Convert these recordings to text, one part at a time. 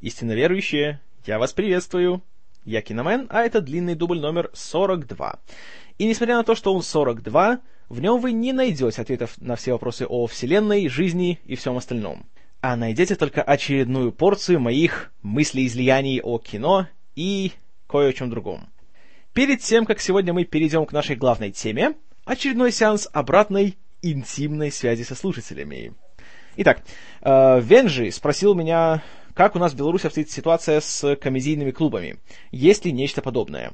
Истинно верующие, я вас приветствую. Я Киномен, а это длинный дубль номер 42. И несмотря на то, что он 42, в нем вы не найдете ответов на все вопросы о Вселенной, жизни и всем остальном. А найдете только очередную порцию моих мыслей-излияний о кино и кое о чем другом. Перед тем, как сегодня мы перейдем к нашей главной теме, очередной сеанс обратной интимной связи со слушателями. Итак, э, Венжи спросил меня, как у нас в Беларуси обстоит ситуация с комедийными клубами. Есть ли нечто подобное?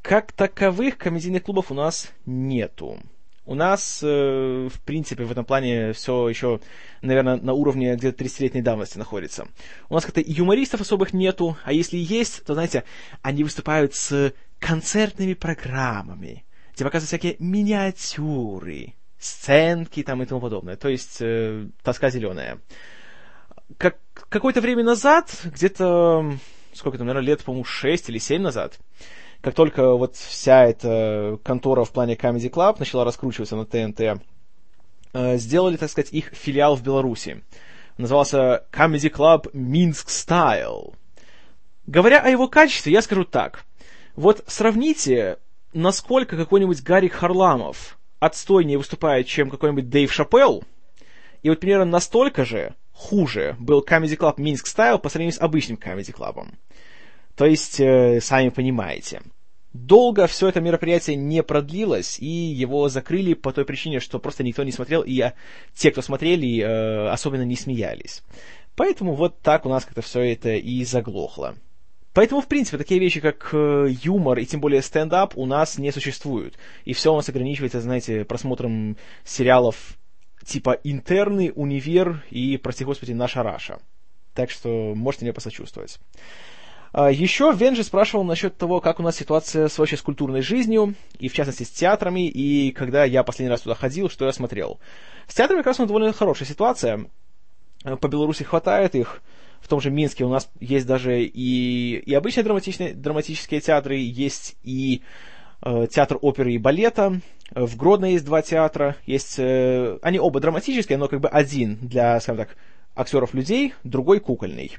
Как таковых комедийных клубов у нас нету. У нас, э, в принципе, в этом плане все еще, наверное, на уровне где-то 30-летней давности находится. У нас как-то юмористов особых нету, а если есть, то, знаете, они выступают с концертными программами, где показывают всякие миниатюры, сценки там и тому подобное. То есть э, тоска зеленая. Как, какое-то время назад, где-то, сколько там, наверное, лет, по-моему, 6 или 7 назад, как только вот вся эта контора в плане Comedy Club начала раскручиваться на ТНТ, э, сделали, так сказать, их филиал в Беларуси. Назывался Comedy Club Minsk Style. Говоря о его качестве, я скажу так. Вот сравните, насколько какой-нибудь Гарик Харламов отстойнее выступает, чем какой-нибудь Дэйв Шапелл, и вот примерно настолько же хуже был Comedy Club Minsk Style по сравнению с обычным Comedy Club. То есть, э, сами понимаете. Долго все это мероприятие не продлилось, и его закрыли по той причине, что просто никто не смотрел, и а, те, кто смотрели, э, особенно не смеялись. Поэтому вот так у нас как-то все это и заглохло. Поэтому, в принципе, такие вещи, как э, юмор и тем более стендап у нас не существуют. И все у нас ограничивается, знаете, просмотром сериалов типа «Интерны», «Универ» и, прости господи, «Наша Раша». Так что можете мне посочувствовать. А, Еще Венжи спрашивал насчет того, как у нас ситуация с, вообще с культурной жизнью, и в частности с театрами, и когда я последний раз туда ходил, что я смотрел. С театрами как раз довольно хорошая ситуация. По Беларуси хватает их, в том же Минске у нас есть даже и, и обычные драматичные, драматические театры, есть и театр оперы и балета. В Гродно есть два театра. Есть, э, они оба драматические, но как бы один для, скажем так, актеров людей, другой кукольный.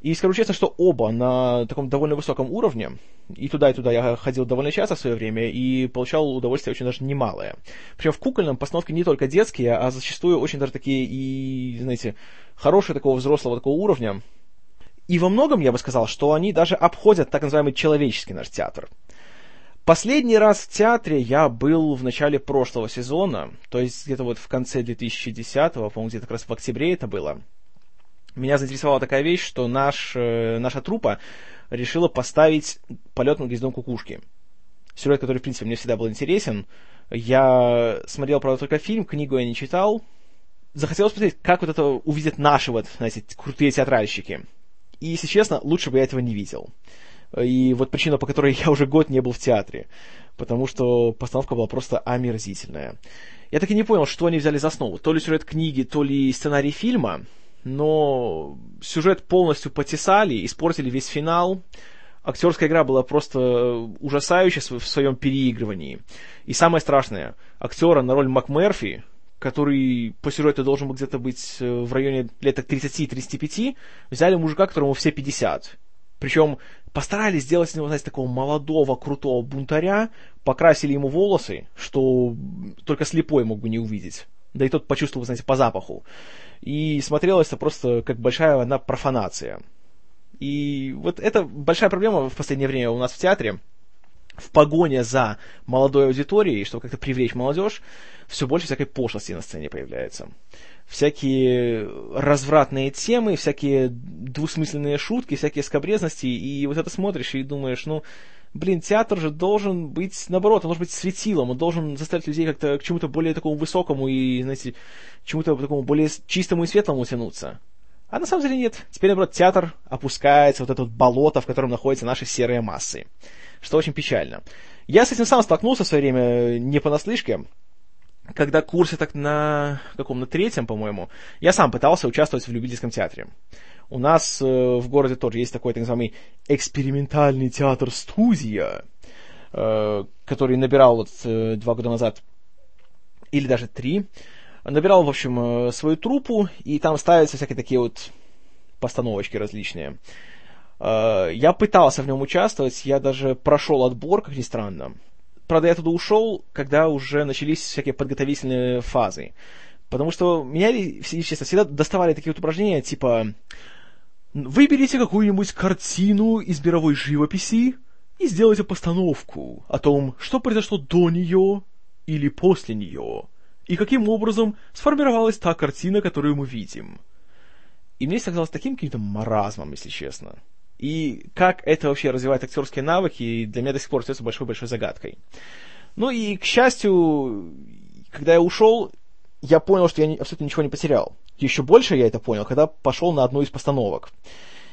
И скажу честно, что оба на таком довольно высоком уровне. И туда, и туда я ходил довольно часто в свое время и получал удовольствие очень даже немалое. Причем в кукольном постановки не только детские, а зачастую очень даже такие и, знаете, хорошие такого взрослого такого уровня. И во многом я бы сказал, что они даже обходят так называемый человеческий наш театр. Последний раз в театре я был в начале прошлого сезона, то есть где-то вот в конце 2010-го, по-моему, где-то как раз в октябре это было. Меня заинтересовала такая вещь, что наш, э, наша трупа решила поставить полет над гнездом кукушки. Сюжет, который, в принципе, мне всегда был интересен. Я смотрел, правда, только фильм, книгу я не читал, захотелось посмотреть, как вот это увидят наши вот, знаете, крутые театральщики. И, если честно, лучше бы я этого не видел. И вот причина, по которой я уже год не был в театре. Потому что постановка была просто омерзительная. Я так и не понял, что они взяли за основу. То ли сюжет книги, то ли сценарий фильма. Но сюжет полностью потесали, испортили весь финал. Актерская игра была просто ужасающая в своем переигрывании. И самое страшное, актера на роль МакМерфи, который по сюжету должен был где-то быть э, в районе лет 30-35, взяли мужика, которому все 50. Причем постарались сделать из него, знаете, такого молодого, крутого бунтаря, покрасили ему волосы, что только слепой мог бы не увидеть. Да и тот почувствовал, знаете, по запаху. И смотрелось это просто как большая одна профанация. И вот это большая проблема в последнее время у нас в театре – в погоне за молодой аудиторией, чтобы как-то привлечь молодежь, все больше всякой пошлости на сцене появляется. Всякие развратные темы, всякие двусмысленные шутки, всякие скобрезности, и вот это смотришь и думаешь, ну, блин, театр же должен быть, наоборот, он должен быть светилом, он должен заставить людей как-то к чему-то более такому высокому и, знаете, чему-то такому более чистому и светлому тянуться. А на самом деле нет. Теперь, наоборот, театр опускается вот это вот болото, в котором находятся наши серые массы что очень печально. Я с этим сам столкнулся в свое время не понаслышке, когда курсы так на каком на третьем, по-моему, я сам пытался участвовать в любительском театре. У нас э, в городе тоже есть такой так называемый экспериментальный театр «Студия», э, который набирал вот э, два года назад, или даже три, набирал, в общем, э, свою труппу, и там ставятся всякие такие вот постановочки различные. Я пытался в нем участвовать, я даже прошел отбор, как ни странно. Правда, я туда ушел, когда уже начались всякие подготовительные фазы. Потому что меня, если честно, всегда доставали такие вот упражнения, типа Выберите какую-нибудь картину из мировой живописи и сделайте постановку о том, что произошло до нее или после нее, и каким образом сформировалась та картина, которую мы видим. И мне это казалось таким каким-то маразмом, если честно. И как это вообще развивает актерские навыки, для меня до сих пор остается большой-большой загадкой. Ну и, к счастью, когда я ушел, я понял, что я абсолютно ничего не потерял. Еще больше я это понял, когда пошел на одну из постановок.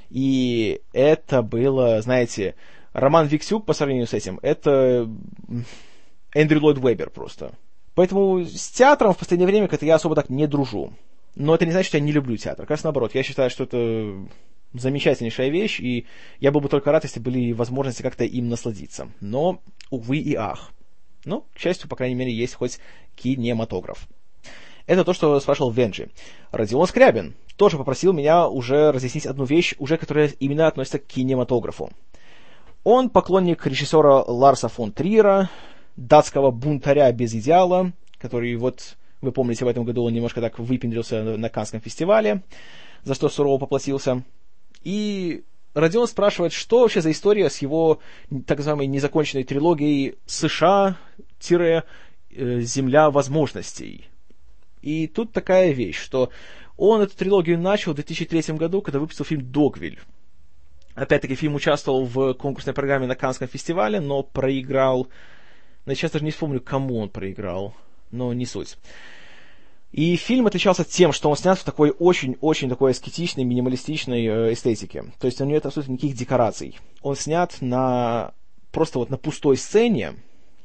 И это было, знаете, Роман Виксюк по сравнению с этим, это Эндрю Ллойд Вебер просто. Поэтому с театром в последнее время как-то я особо так не дружу. Но это не значит, что я не люблю театр. Как раз наоборот, я считаю, что это замечательнейшая вещь, и я был бы только рад, если были возможности как-то им насладиться. Но, увы и ах. Но, к счастью, по крайней мере, есть хоть кинематограф. Это то, что спрашивал Венджи. Родион Скрябин тоже попросил меня уже разъяснить одну вещь, уже которая именно относится к кинематографу. Он поклонник режиссера Ларса фон Триера, датского бунтаря без идеала, который вот, вы помните, в этом году он немножко так выпендрился на Канском фестивале, за что сурово поплатился. И Родион спрашивает, что вообще за история с его так называемой незаконченной трилогией США-Земля возможностей. И тут такая вещь, что он эту трилогию начал в 2003 году, когда выпустил фильм «Догвиль». Опять-таки, фильм участвовал в конкурсной программе на Канском фестивале, но проиграл... Я сейчас даже не вспомню, кому он проиграл, но не суть. И фильм отличался тем, что он снят в такой очень-очень такой аскетичной, минималистичной э, эстетике. То есть у него нет абсолютно никаких декораций. Он снят на просто вот на пустой сцене,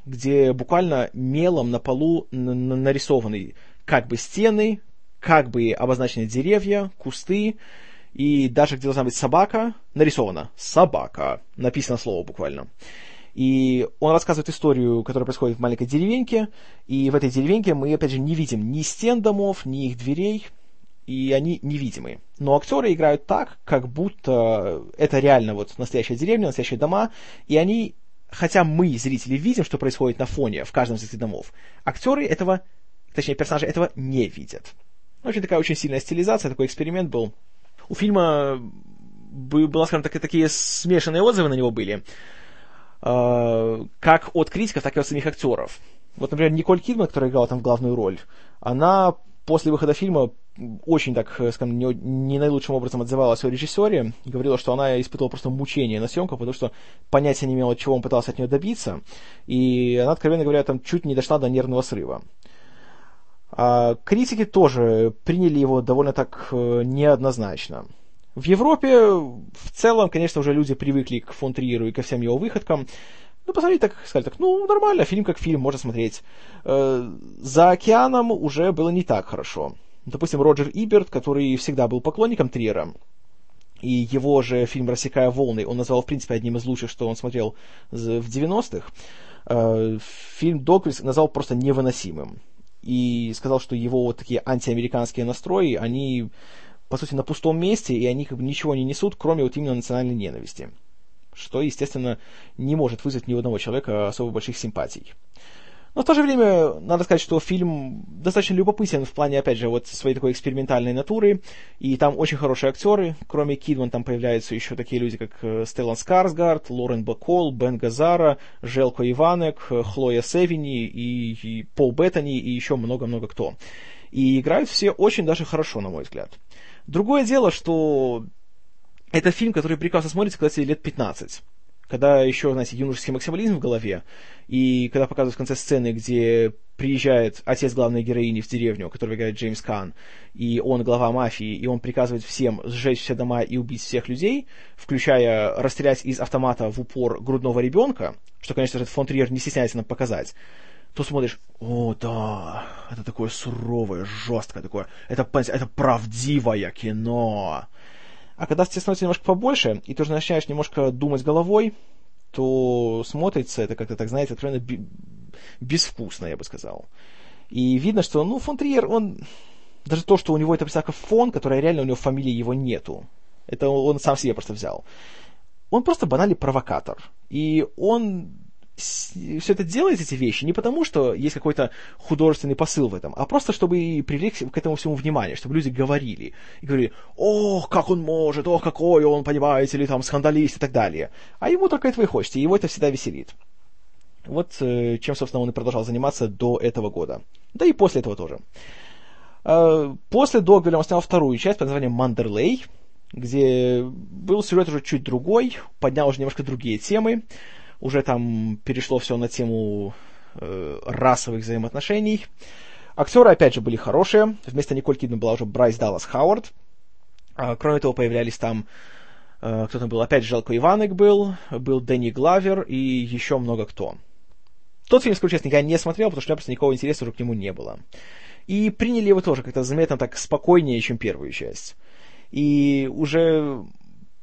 где буквально мелом на полу нарисованы как бы стены, как бы обозначены деревья, кусты, и даже где должна быть собака, нарисована собака, написано слово буквально. И он рассказывает историю, которая происходит в маленькой деревеньке, и в этой деревеньке мы, опять же, не видим ни стен домов, ни их дверей, и они невидимы. Но актеры играют так, как будто это реально вот настоящая деревня, настоящие дома, и они, хотя мы, зрители, видим, что происходит на фоне в каждом из этих домов, актеры этого, точнее, персонажи этого не видят. Очень такая очень сильная стилизация, такой эксперимент был. У фильма была, скажем так, такие смешанные отзывы на него были, как от критиков, так и от самих актеров. Вот, например, Николь Кидман, которая играла там главную роль, она после выхода фильма очень так, скажем, не, не наилучшим образом отзывалась о режиссере, говорила, что она испытывала просто мучение на съемках, потому что понятия не имела, чего он пытался от нее добиться, и она, откровенно говоря, там чуть не дошла до нервного срыва. А критики тоже приняли его довольно так э, неоднозначно. В Европе в целом, конечно, уже люди привыкли к фон Триеру и ко всем его выходкам. Ну, посмотреть так, сказали так, ну, нормально, фильм как фильм, можно смотреть. Э, за океаном уже было не так хорошо. Допустим, Роджер Иберт, который всегда был поклонником Триера, и его же фильм «Рассекая волны» он назвал, в принципе, одним из лучших, что он смотрел в 90-х, э, фильм «Догвильс» назвал просто невыносимым и сказал, что его вот такие антиамериканские настрои, они, по сути, на пустом месте, и они как бы ничего не несут, кроме вот именно национальной ненависти. Что, естественно, не может вызвать ни у одного человека особо больших симпатий. Но в то же время, надо сказать, что фильм достаточно любопытен в плане, опять же, вот своей такой экспериментальной натуры, и там очень хорошие актеры, кроме Кидман там появляются еще такие люди, как э, Стеллан Скарсгард, Лорен Бакол, Бен Газара, Желко Иванек, э, Хлоя Севини и, и Пол Беттани и еще много-много кто. И играют все очень даже хорошо, на мой взгляд. Другое дело, что это фильм, который прекрасно смотрится, когда тебе лет 15 когда еще, знаете, юношеский максимализм в голове, и когда показывают в конце сцены, где приезжает отец главной героини в деревню, который играет Джеймс Кан, и он глава мафии, и он приказывает всем сжечь все дома и убить всех людей, включая расстрелять из автомата в упор грудного ребенка, что, конечно же, фон Триер не стесняется нам показать, то смотришь, о, да, это такое суровое, жесткое такое, это, это правдивое кино. А когда тебе становится немножко побольше, и ты уже начинаешь немножко думать головой, то смотрится это как-то, так знаете, откровенно безвкусно, я бы сказал. И видно, что, ну, фон Триер, он... Даже то, что у него это приставка фон, которая реально у него фамилии его нету. Это он сам себе просто взял. Он просто банальный провокатор. И он все это делает, эти вещи, не потому, что есть какой-то художественный посыл в этом, а просто, чтобы привлечь к этому всему внимание, чтобы люди говорили. И говорили, ох, как он может, ох, какой он, понимаете, или там скандалист и так далее. А ему только этого и хочется, и его это всегда веселит. Вот э, чем, собственно, он и продолжал заниматься до этого года. Да и после этого тоже. Э, после Догвилля он снял вторую часть под названием «Мандерлей», где был сюжет уже чуть другой, поднял уже немножко другие темы уже там перешло все на тему э, расовых взаимоотношений. Актеры, опять же, были хорошие. Вместо Николь Кидман была уже Брайс Даллас Хауард. А, кроме того, появлялись там э, кто там был, опять Жалко Иванек был, был Дэнни Главер и еще много кто. Тот фильм, скажу честно, я не смотрел, потому что у меня просто никакого интереса уже к нему не было. И приняли его тоже как-то заметно так спокойнее, чем первую часть. И уже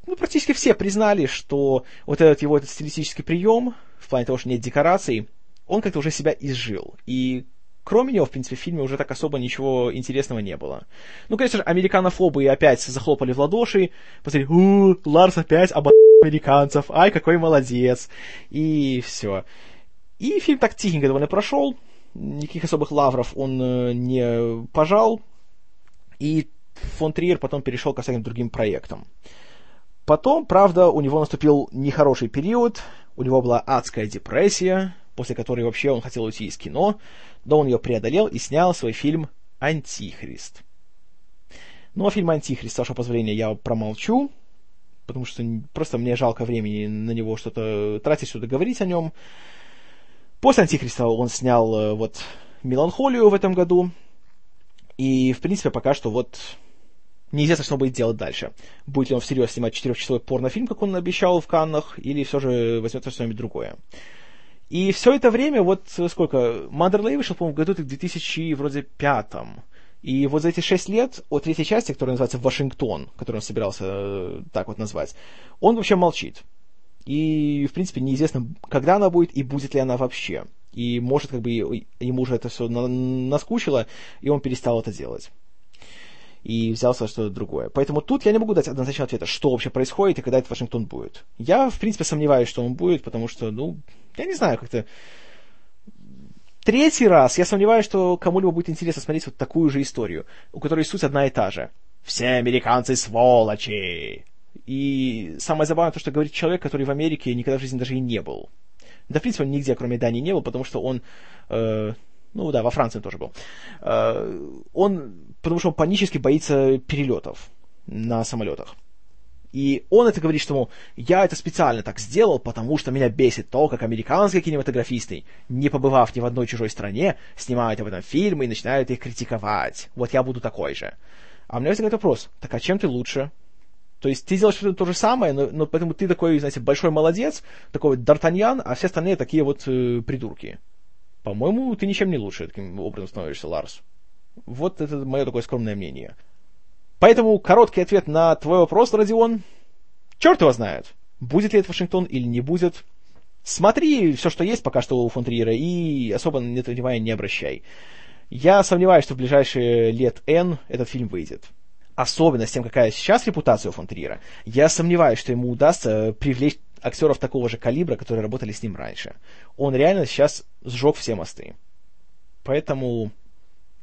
ну, практически все признали, что вот этот его этот стилистический прием, в плане того, что нет декораций, он как-то уже себя изжил. И кроме него, в принципе, в фильме уже так особо ничего интересного не было. Ну, конечно же, американофобы опять захлопали в ладоши, посмотрели, у Ларс опять об американцев, ай, какой молодец, и все. И фильм так тихенько довольно прошел, никаких особых лавров он э, не пожал, и фон Триер потом перешел ко всяким другим проектам. Потом, правда, у него наступил нехороший период, у него была адская депрессия, после которой вообще он хотел уйти из кино, но он ее преодолел и снял свой фильм «Антихрист». Ну, а фильм «Антихрист», с вашего позволения, я промолчу, потому что просто мне жалко времени на него что-то тратить, что-то говорить о нем. После «Антихриста» он снял э, вот «Меланхолию» в этом году, и, в принципе, пока что вот Неизвестно, что он будет делать дальше. Будет ли он всерьез снимать четырехчасовой порнофильм, как он обещал в Каннах, или все же возьмется что-нибудь другое. И все это время, вот сколько, Мандерлей вышел, по-моему, в году 2005 и вот за эти шесть лет от третьей части, которая называется «Вашингтон», которую он собирался э, так вот назвать, он вообще молчит. И, в принципе, неизвестно, когда она будет и будет ли она вообще. И, может, как бы ему уже это все наскучило, и он перестал это делать и взялся что-то другое. Поэтому тут я не могу дать однозначного ответа, что вообще происходит и когда этот Вашингтон будет. Я, в принципе, сомневаюсь, что он будет, потому что, ну, я не знаю, как-то... Третий раз я сомневаюсь, что кому-либо будет интересно смотреть вот такую же историю, у которой суть одна и та же. Все американцы сволочи! И самое забавное то, что говорит человек, который в Америке никогда в жизни даже и не был. Да, в принципе, он нигде, кроме Дании, не был, потому что он... Э, ну да, во Франции тоже был. Э, он потому что он панически боится перелетов на самолетах. И он это говорит, что, мол, я это специально так сделал, потому что меня бесит то, как американские кинематографисты, не побывав ни в одной чужой стране, снимают об этом фильмы и начинают их критиковать. Вот я буду такой же. А у меня возникает вопрос, так а чем ты лучше? То есть ты делаешь то же самое, но, но поэтому ты такой, знаете, большой молодец, такой вот Д'Артаньян, а все остальные такие вот э, придурки. По-моему, ты ничем не лучше таким образом становишься, Ларс. Вот это мое такое скромное мнение. Поэтому короткий ответ на твой вопрос, Родион. Черт его знает, будет ли это Вашингтон или не будет. Смотри все, что есть пока что у фон Триера, и особо на это внимания не обращай. Я сомневаюсь, что в ближайшие лет N этот фильм выйдет. Особенно с тем, какая сейчас репутация у фон Триера, я сомневаюсь, что ему удастся привлечь актеров такого же калибра, которые работали с ним раньше. Он реально сейчас сжег все мосты. Поэтому,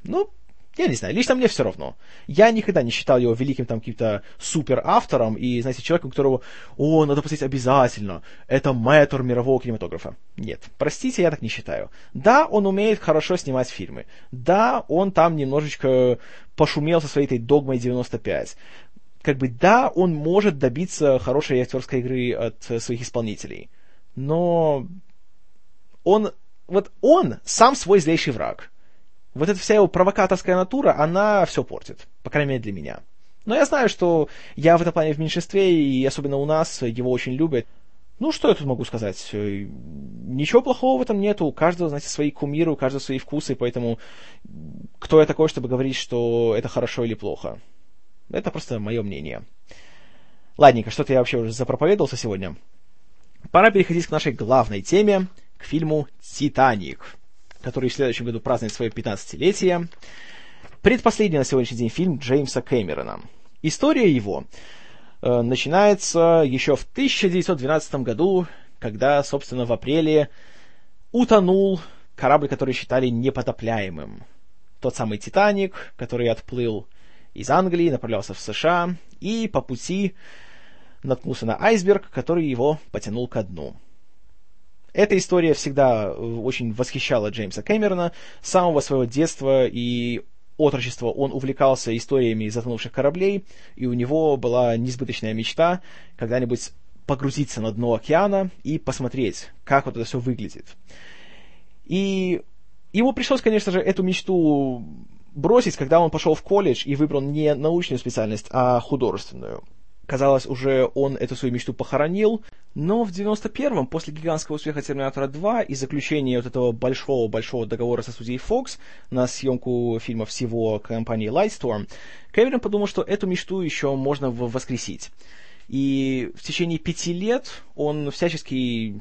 ну, я не знаю, лично мне все равно. Я никогда не считал его великим там каким-то супер автором и, знаете, человеком, которого, о, надо посмотреть обязательно, это мэтр мирового кинематографа. Нет, простите, я так не считаю. Да, он умеет хорошо снимать фильмы. Да, он там немножечко пошумел со своей этой догмой 95. Как бы, да, он может добиться хорошей актерской игры от своих исполнителей. Но он, вот он сам свой злейший враг вот эта вся его провокаторская натура, она все портит, по крайней мере для меня. Но я знаю, что я в этом плане в меньшинстве, и особенно у нас его очень любят. Ну, что я тут могу сказать? Ничего плохого в этом нету. У каждого, знаете, свои кумиры, у каждого свои вкусы, поэтому кто я такой, чтобы говорить, что это хорошо или плохо? Это просто мое мнение. Ладненько, что-то я вообще уже запроповедовался сегодня. Пора переходить к нашей главной теме, к фильму «Титаник» который в следующем году празднует свое 15-летие. Предпоследний на сегодняшний день фильм Джеймса Кэмерона. История его. э, начинается еще в 1912 году, когда, собственно, в апреле утонул корабль, который считали непотопляемым. Тот самый «Титаник», который отплыл из Англии, направлялся в США, и по пути наткнулся на айсберг, который его потянул ко дну. Эта история всегда очень восхищала Джеймса Кэмерона. С самого своего детства и отрочества он увлекался историями затонувших кораблей, и у него была несбыточная мечта когда-нибудь погрузиться на дно океана и посмотреть, как вот это все выглядит. И ему пришлось, конечно же, эту мечту бросить, когда он пошел в колледж и выбрал не научную специальность, а художественную. Казалось, уже он эту свою мечту похоронил, но в 91-м, после гигантского успеха «Терминатора 2» и заключения вот этого большого-большого договора со студией Fox на съемку фильма всего компании Lightstorm, Кэмерон подумал, что эту мечту еще можно воскресить. И в течение пяти лет он всячески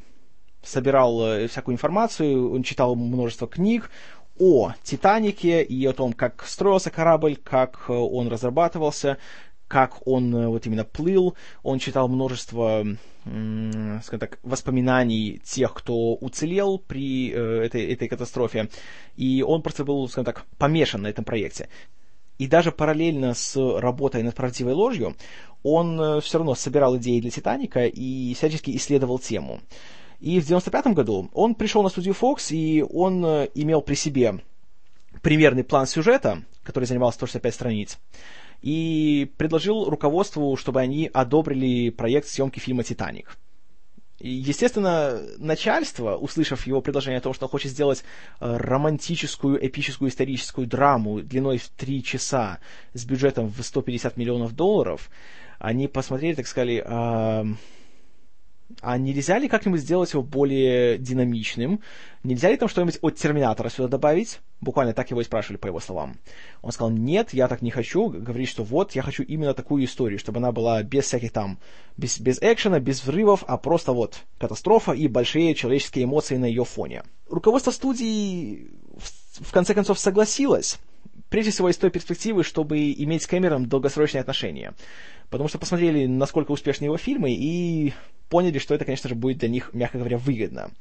собирал э, всякую информацию, он читал множество книг о «Титанике» и о том, как строился корабль, как э, он разрабатывался, как он э, вот именно плыл. Он читал множество, скажем так, воспоминаний тех, кто уцелел при этой, этой катастрофе. И он просто был, скажем так, помешан на этом проекте. И даже параллельно с работой над правдивой ложью, он все равно собирал идеи для «Титаника» и всячески исследовал тему. И в 95 году он пришел на студию Fox, и он э, имел при себе примерный план сюжета, который занимал 165 страниц, и предложил руководству, чтобы они одобрили проект съемки фильма «Титаник». И, естественно, начальство, услышав его предложение о том, что он хочет сделать э, романтическую, эпическую, историческую драму длиной в три часа с бюджетом в 150 миллионов долларов, они посмотрели, так сказали, а, нельзя ли как-нибудь сделать его более динамичным? Нельзя ли там что-нибудь от Терминатора сюда добавить? Буквально так его и спрашивали, по его словам. Он сказал, нет, я так не хочу. Говорит, что вот, я хочу именно такую историю, чтобы она была без всяких там, без, без экшена, без взрывов, а просто вот катастрофа и большие человеческие эмоции на ее фоне. Руководство студии в, в конце концов согласилось, прежде всего из той перспективы, чтобы иметь с Кэмером долгосрочные отношения. Потому что посмотрели, насколько успешны его фильмы, и поняли, что это, конечно же, будет для них, мягко говоря, выгодно.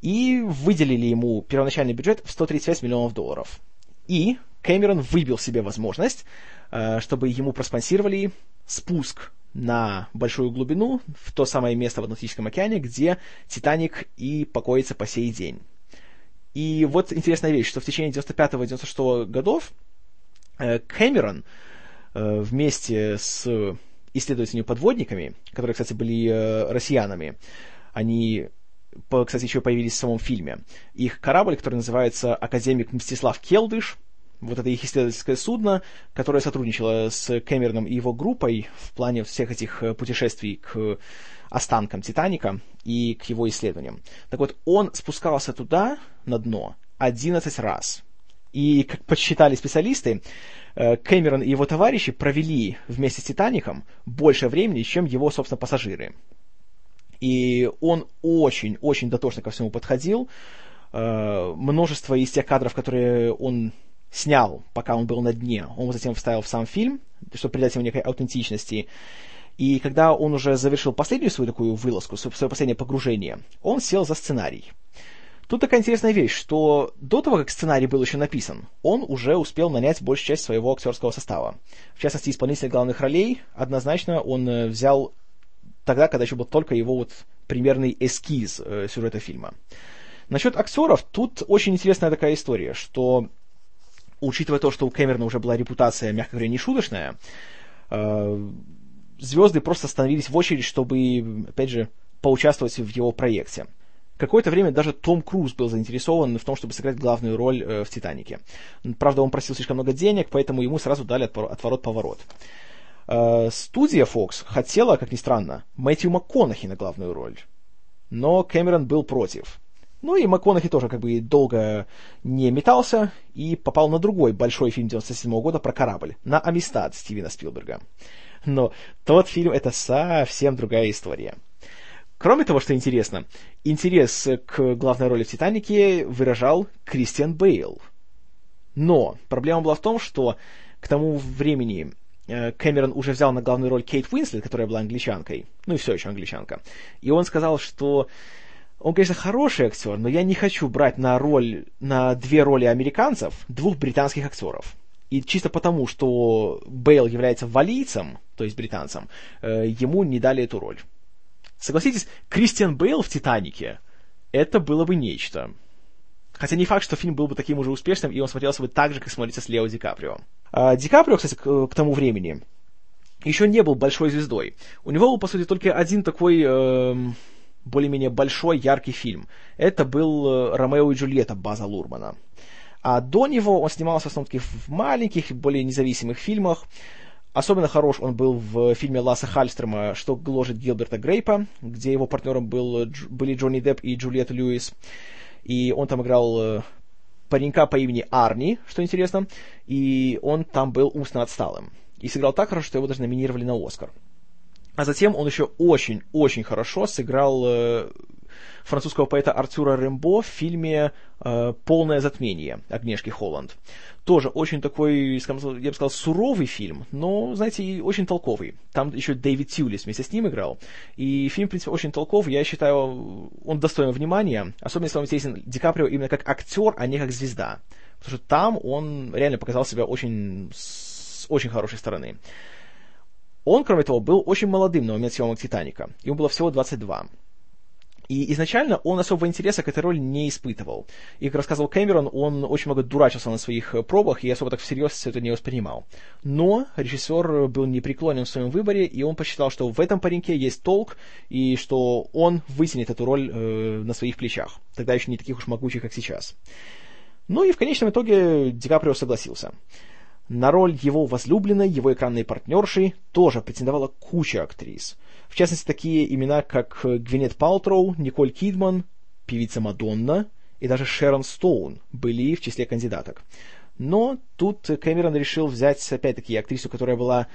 И выделили ему первоначальный бюджет в 135 миллионов долларов. И Кэмерон выбил себе возможность, э, чтобы ему проспонсировали спуск на большую глубину, в то самое место в Атлантическом океане, где Титаник и покоится по сей день. И вот интересная вещь, что в течение 95-96 годов э, Кэмерон э, вместе с исследователями-подводниками, которые, кстати, были э, россиянами. Они, кстати, еще появились в самом фильме. Их корабль, который называется «Академик Мстислав Келдыш», вот это их исследовательское судно, которое сотрудничало с Кэмероном и его группой в плане всех этих э, путешествий к останкам Титаника и к его исследованиям. Так вот, он спускался туда, на дно, 11 раз. И, как подсчитали специалисты, Э, Кэмерон и его товарищи провели вместе с «Титаником» больше времени, чем его, собственно, пассажиры. И он очень-очень дотошно ко всему подходил. Э, множество из тех кадров, которые он снял, пока он был на дне, он затем вставил в сам фильм, чтобы придать ему некой аутентичности. И когда он уже завершил последнюю свою такую вылазку, свое последнее погружение, он сел за сценарий. Тут такая интересная вещь, что до того, как сценарий был еще написан, он уже успел нанять большую часть своего актерского состава. В частности, исполнитель главных ролей однозначно он э, взял тогда, когда еще был только его вот примерный эскиз э, сюжета фильма. Насчет актеров, тут очень интересная такая история, что учитывая то, что у Кэмерона уже была репутация, мягко говоря, нешуточная, э, звезды просто становились в очередь, чтобы, опять же, поучаствовать в его проекте. Какое-то время даже Том Круз был заинтересован в том, чтобы сыграть главную роль э, в «Титанике». Правда, он просил слишком много денег, поэтому ему сразу дали отворот-поворот. Э, студия Fox хотела, как ни странно, Мэтью МакКонахи на главную роль. Но Кэмерон был против. Ну и МакКонахи тоже как бы долго не метался и попал на другой большой фильм 97 года про корабль, на «Амистад» Стивена Спилберга. Но тот фильм — это совсем другая история. Кроме того, что интересно, интерес к главной роли в «Титанике» выражал Кристиан Бейл. Но проблема была в том, что к тому времени э, Кэмерон уже взял на главную роль Кейт Уинслет, которая была англичанкой, ну и все еще англичанка. И он сказал, что он, конечно, хороший актер, но я не хочу брать на роль, на две роли американцев двух британских актеров. И чисто потому, что Бейл является валийцем, то есть британцем, э, ему не дали эту роль. Согласитесь, Кристиан Бейл в «Титанике» это было бы нечто. Хотя не факт, что фильм был бы таким уже успешным, и он смотрелся бы так же, как смотрится с Лео Ди Каприо. А Ди Каприо, кстати, к, к тому времени еще не был большой звездой. У него был, по сути, только один такой э, более-менее большой, яркий фильм. Это был э, «Ромео и Джульетта» База Лурмана. А до него он снимался в основном в маленьких, более независимых фильмах. Особенно хорош он был в фильме Ласса Хальстрема «Что гложет Гилберта Грейпа», где его партнером был, были Джонни Депп и Джульетта Льюис. И он там играл э, паренька по имени Арни, что интересно, и он там был умственно отсталым. И сыграл так хорошо, что его даже номинировали на Оскар. А затем он еще очень-очень хорошо сыграл э, французского поэта Артюра Рембо в фильме э, «Полное затмение» Агнешки Холланд. Тоже очень такой, я бы сказал, суровый фильм, но, знаете, и очень толковый. Там еще Дэвид Тьюлис вместе с ним играл. И фильм, в принципе, очень толковый. Я считаю, он достоин внимания. Особенно, если вам интересен Ди Каприо именно как актер, а не как звезда. Потому что там он реально показал себя очень, с очень хорошей стороны. Он, кроме того, был очень молодым на момент съемок «Титаника». Ему было всего 22. И изначально он особого интереса к этой роли не испытывал. И, как рассказывал Кэмерон, он очень много дурачился на своих э, пробах и особо так всерьез все это не воспринимал. Но режиссер был непреклонен в своем выборе, и он посчитал, что в этом пареньке есть толк, и что он вытянет эту роль э, на своих плечах. Тогда еще не таких уж могучих, как сейчас. Ну и в конечном итоге Ди Каприо согласился. На роль его возлюбленной, его экранной партнерши тоже претендовала куча актрис. В частности, такие имена, как Гвинет Палтроу, Николь Кидман, певица Мадонна и даже Шерон Стоун были в числе кандидаток. Но тут Кэмерон решил взять, опять-таки, актрису, которая была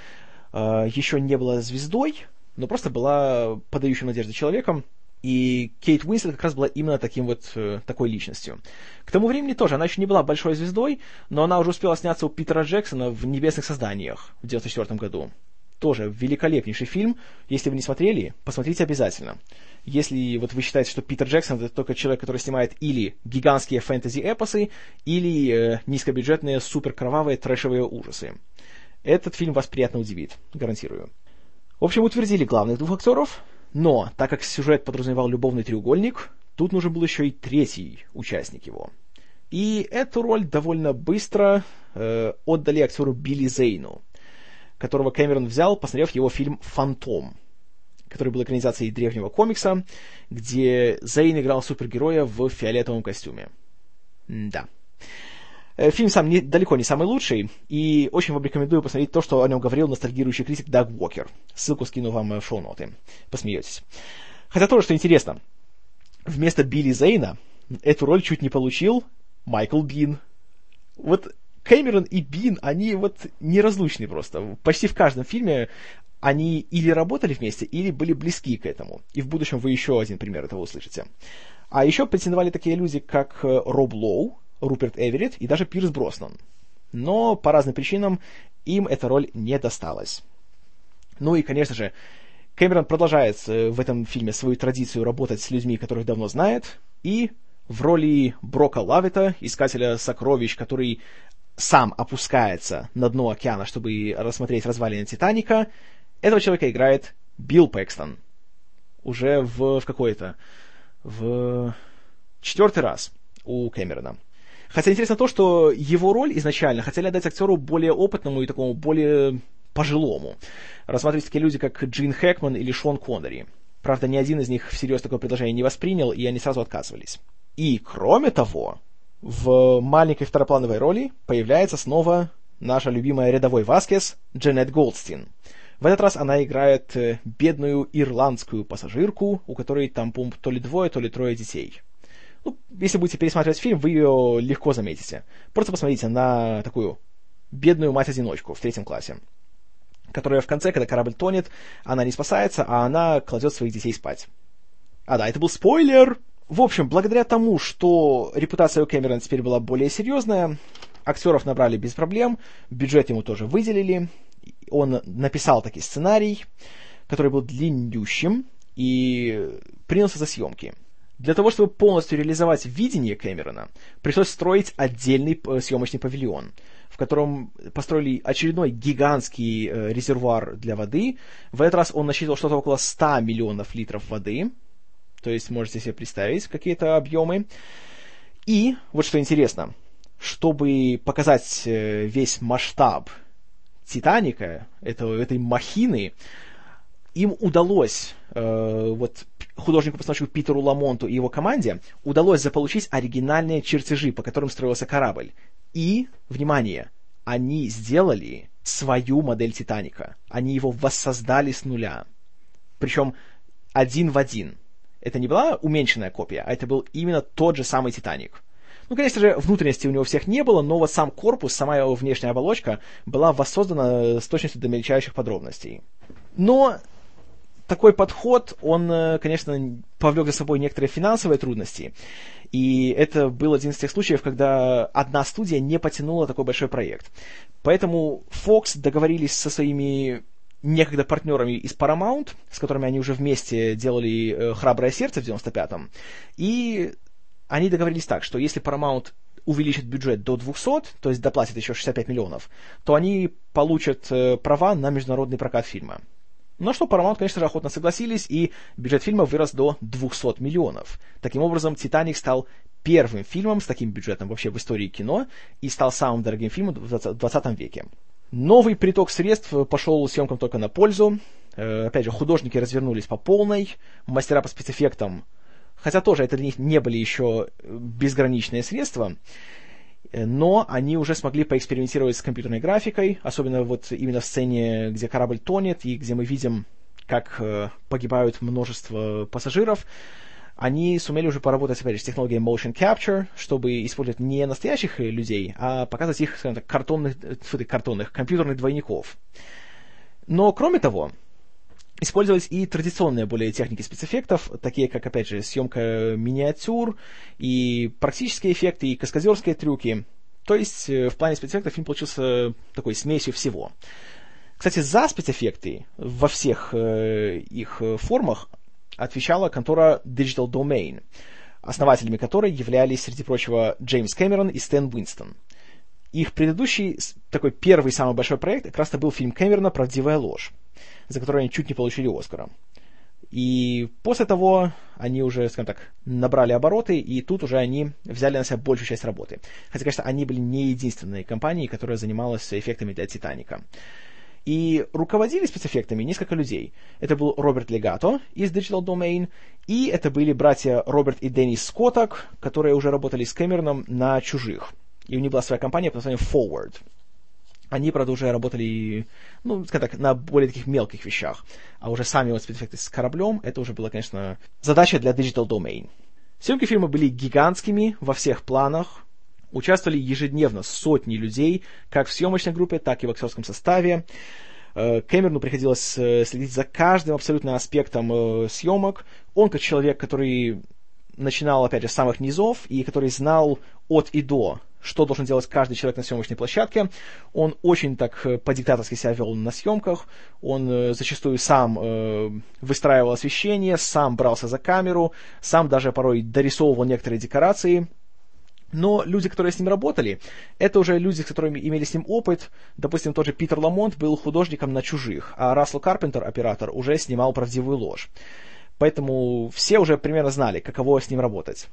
э, еще не была звездой, но просто была подающим надежды человеком, и Кейт Уинслет как раз была именно таким вот, э, такой личностью. К тому времени тоже она еще не была большой звездой, но она уже успела сняться у Питера Джексона в «Небесных созданиях» в 1994 году. Тоже великолепнейший фильм. Если вы не смотрели, посмотрите обязательно. Если вот вы считаете, что Питер Джексон это только человек, который снимает или гигантские фэнтези-эпосы, или э, низкобюджетные суперкровавые трэшевые ужасы. Этот фильм вас приятно удивит, гарантирую. В общем, утвердили главных двух актеров, но, так как сюжет подразумевал любовный треугольник, тут нужен был еще и третий участник его. И эту роль довольно быстро э, отдали актеру Билли Зейну, которого Кэмерон взял, посмотрев его фильм «Фантом», который был экранизацией древнего комикса, где Зейн играл супергероя в фиолетовом костюме. Да. Э, фильм сам не, далеко не самый лучший, и очень вам рекомендую посмотреть то, что о нем говорил ностальгирующий критик Даг Уокер. Ссылку скину вам в шоу-ноты. Посмеетесь. Хотя тоже, что интересно, вместо Билли Зейна эту роль чуть не получил Майкл Бин. Вот Кэмерон и Бин, они вот неразлучны просто. Почти в каждом фильме они или работали вместе, или были близки к этому. И в будущем вы еще один пример этого услышите. А еще претендовали такие люди, как э, Роб Лоу, Руперт Эверетт и даже Пирс Броснан. Но по разным причинам им эта роль не досталась. Ну и, конечно же, Кэмерон продолжает э, в этом фильме свою традицию работать с людьми, которых давно знает, и в роли Брока Лавита, искателя сокровищ, который сам опускается на дно океана, чтобы рассмотреть развалины Титаника, этого человека играет Билл Пэкстон. Уже в, в какой-то... в четвертый раз у Кэмерона. Хотя интересно то, что его роль изначально хотели отдать актеру более опытному и такому более пожилому. Рассматривать такие люди, как Джин Хэкман или Шон Коннери. Правда, ни один из них всерьез такое предложение не воспринял, и они сразу отказывались. И, кроме того, в маленькой второплановой роли появляется снова наша любимая рядовой Васкес Джанет Голдстин. В этот раз она играет э, бедную ирландскую пассажирку, у которой там, то ли двое, то ли трое детей. Ну, если будете пересматривать фильм, вы ее легко заметите. Просто посмотрите на такую бедную мать-одиночку в третьем классе, которая в конце, когда корабль тонет, она не спасается, а она кладет своих детей спать. А да, это был спойлер! В общем, благодаря тому, что репутация у Кэмерона теперь была более серьезная, актеров набрали без проблем, бюджет ему тоже выделили, он написал таки сценарий, который был длиннющим, и принялся за съемки. Для того, чтобы полностью реализовать видение Кэмерона, пришлось строить отдельный э, съемочный павильон, в котором построили очередной гигантский э, резервуар для воды. В этот раз он насчитывал что-то около 100 миллионов литров воды. То есть можете себе представить какие-то объемы. И, вот что интересно, чтобы показать э, весь масштаб Титаника, этого, этой махины, им удалось, э, вот художнику-постановщику Питеру Ламонту и его команде, удалось заполучить оригинальные чертежи, по которым строился корабль. И, внимание, они сделали свою модель Титаника. Они его воссоздали с нуля. Причем один в один. Это не была уменьшенная копия, а это был именно тот же самый Титаник. Ну, конечно же, внутренности у него всех не было, но вот сам корпус, сама его внешняя оболочка была воссоздана с точностью до мельчайших подробностей. Но такой подход, он, э, конечно, повлек за собой некоторые финансовые трудности. И это был один из тех случаев, когда одна студия не потянула такой большой проект. Поэтому Fox договорились со своими некогда партнерами из Paramount, с которыми они уже вместе делали э, «Храброе сердце» в 95-м, и они договорились так, что если Paramount увеличит бюджет до 200, то есть доплатит еще 65 миллионов, то они получат э, права на международный прокат фильма. Но что Paramount, конечно же, охотно согласились, и бюджет фильма вырос до 200 миллионов. Таким образом, «Титаник» стал первым фильмом с таким бюджетом вообще в истории кино и стал самым дорогим фильмом в 20 веке. Новый приток средств пошел съемкам только на пользу. Э, опять же, художники развернулись по полной, мастера по спецэффектам, хотя тоже это для них не были еще безграничные средства, Э, но они уже смогли поэкспериментировать с компьютерной графикой, особенно вот именно в сцене, где корабль тонет и где мы видим, как э, погибают множество пассажиров. Они сумели уже поработать, опять же, с технологией motion capture, чтобы использовать не настоящих людей, а показывать их, скажем так, картонных, фу, картонных компьютерных двойников. Но, кроме того, Использовались и традиционные более техники спецэффектов, такие как, опять же, съемка миниатюр, и практические эффекты, и каскадерские трюки. То есть, э, в плане спецэффектов фильм получился такой смесью всего. Кстати, за спецэффекты во всех э, их формах отвечала контора Digital Domain, основателями которой являлись, среди прочего, Джеймс Кэмерон и Стэн Уинстон. Их предыдущий, такой первый самый большой проект как раз-то был фильм Кэмерона «Правдивая ложь» за который они чуть не получили Оскара. И после того они уже, скажем так, набрали обороты, и тут уже они взяли на себя большую часть работы. Хотя, конечно, они были не единственной компанией, которая занималась эффектами для «Титаника». И руководили спецэффектами несколько людей. Это был Роберт Легато из Digital Domain, и это были братья Роберт и Деннис Скоттак, которые уже работали с Кэмероном на «Чужих». И у них была своя компания под названием Forward. Они, правда, уже работали, ну, скажем так, на более таких мелких вещах. А уже сами вот спецэффекты с кораблем, это уже была, конечно, задача для Digital Domain. Съемки фильма были гигантскими во всех планах. Участвовали ежедневно сотни людей, как в съемочной группе, так и в актерском составе. Э, Кэмерону приходилось э, следить за каждым абсолютно аспектом э, съемок. Он, как человек, который начинал, опять же, с самых низов, и который знал от и до что должен делать каждый человек на съемочной площадке. Он очень так по-диктаторски себя вел на съемках, он зачастую сам э, выстраивал освещение, сам брался за камеру, сам даже порой дорисовывал некоторые декорации. Но люди, которые с ним работали, это уже люди, с которыми имели с ним опыт. Допустим, тот же Питер Ламонт был художником на «Чужих», а Рассел Карпентер, оператор, уже снимал «Правдивую ложь». Поэтому все уже примерно знали, каково с ним работать.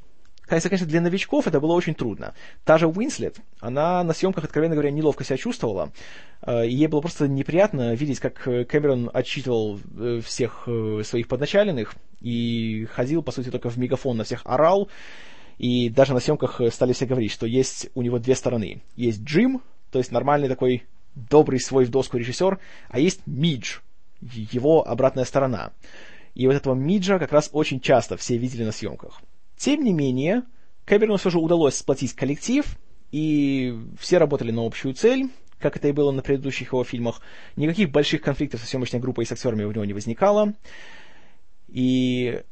Хотя, конечно, для новичков это было очень трудно. Та же Уинслет, она на съемках, откровенно говоря, неловко себя чувствовала. Э, ей было просто неприятно видеть, как Кэмерон отчитывал э, всех э, своих подначаленных и ходил, по сути, только в мегафон на всех орал. И даже на съемках стали все говорить, что есть у него две стороны. Есть Джим, то есть нормальный такой добрый свой в доску режиссер, а есть Мидж, его обратная сторона. И вот этого Миджа как раз очень часто все видели на съемках. Тем не менее, Кэмерону все же удалось сплотить коллектив, и все работали на общую цель, как это и было на предыдущих его фильмах. Никаких больших конфликтов со съемочной группой и с актерами у него не возникало. И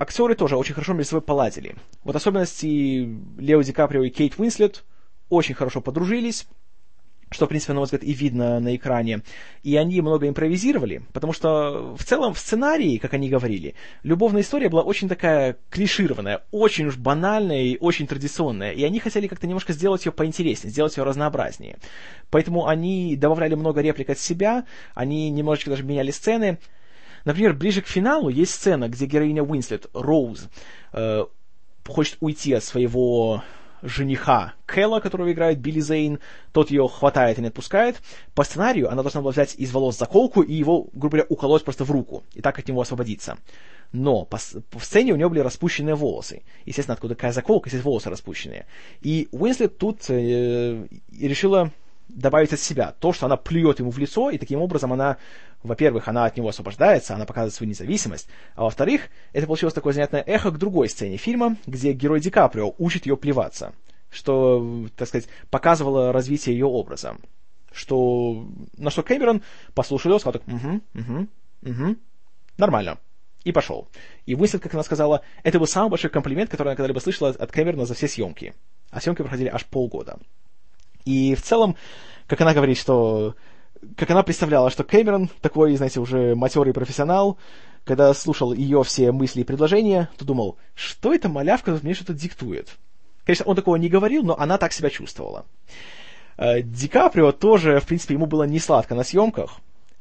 актеры тоже очень хорошо между собой поладили. Вот особенности Лео Ди Каприо и Кейт Уинслет очень хорошо подружились. что, в принципе, на мой взгляд, и видно на экране. И они много импровизировали, потому что в целом в сценарии, как они говорили, любовная история была очень такая клишированная, очень уж банальная и очень традиционная. И они хотели как-то немножко сделать ее поинтереснее, сделать ее разнообразнее. Поэтому они добавляли много реплик от себя, они немножечко даже меняли сцены. Например, ближе к финалу есть сцена, где героиня Уинслет, Роуз, э, хочет уйти от своего жениха Кэлла, которого играет Билли Зейн, тот ее хватает и не отпускает. По сценарию она должна была взять из волос заколку и его, грубо говоря, уколоть просто в руку, и так от него освободиться. Но по, по сцене у нее были распущенные волосы. Естественно, откуда такая заколка, если волосы распущенные. И Уинслет тут э, решила добавить от себя то, что она плюет ему в лицо, и таким образом она, во-первых, она от него освобождается, она показывает свою независимость, а во-вторых, это получилось такое занятное эхо к другой сцене фильма, где герой Ди Каприо учит ее плеваться, что, так сказать, показывало развитие ее образа. Что, на что Кэмерон послушал ее, сказал так, угу, угу, угу, нормально. И пошел. И Уинслет, как она сказала, это был самый большой комплимент, который она когда-либо слышала от Кэмерона за все съемки. А съемки проходили аж полгода. И в целом, как она говорит, что как она представляла, что Кэмерон, такой, знаете, уже матерый профессионал, когда слушал ее все мысли и предложения, то думал, что эта малявка мне что-то диктует. Конечно, он такого не говорил, но она так себя чувствовала. Э, Ди Каприо тоже, в принципе, ему было не сладко на съемках,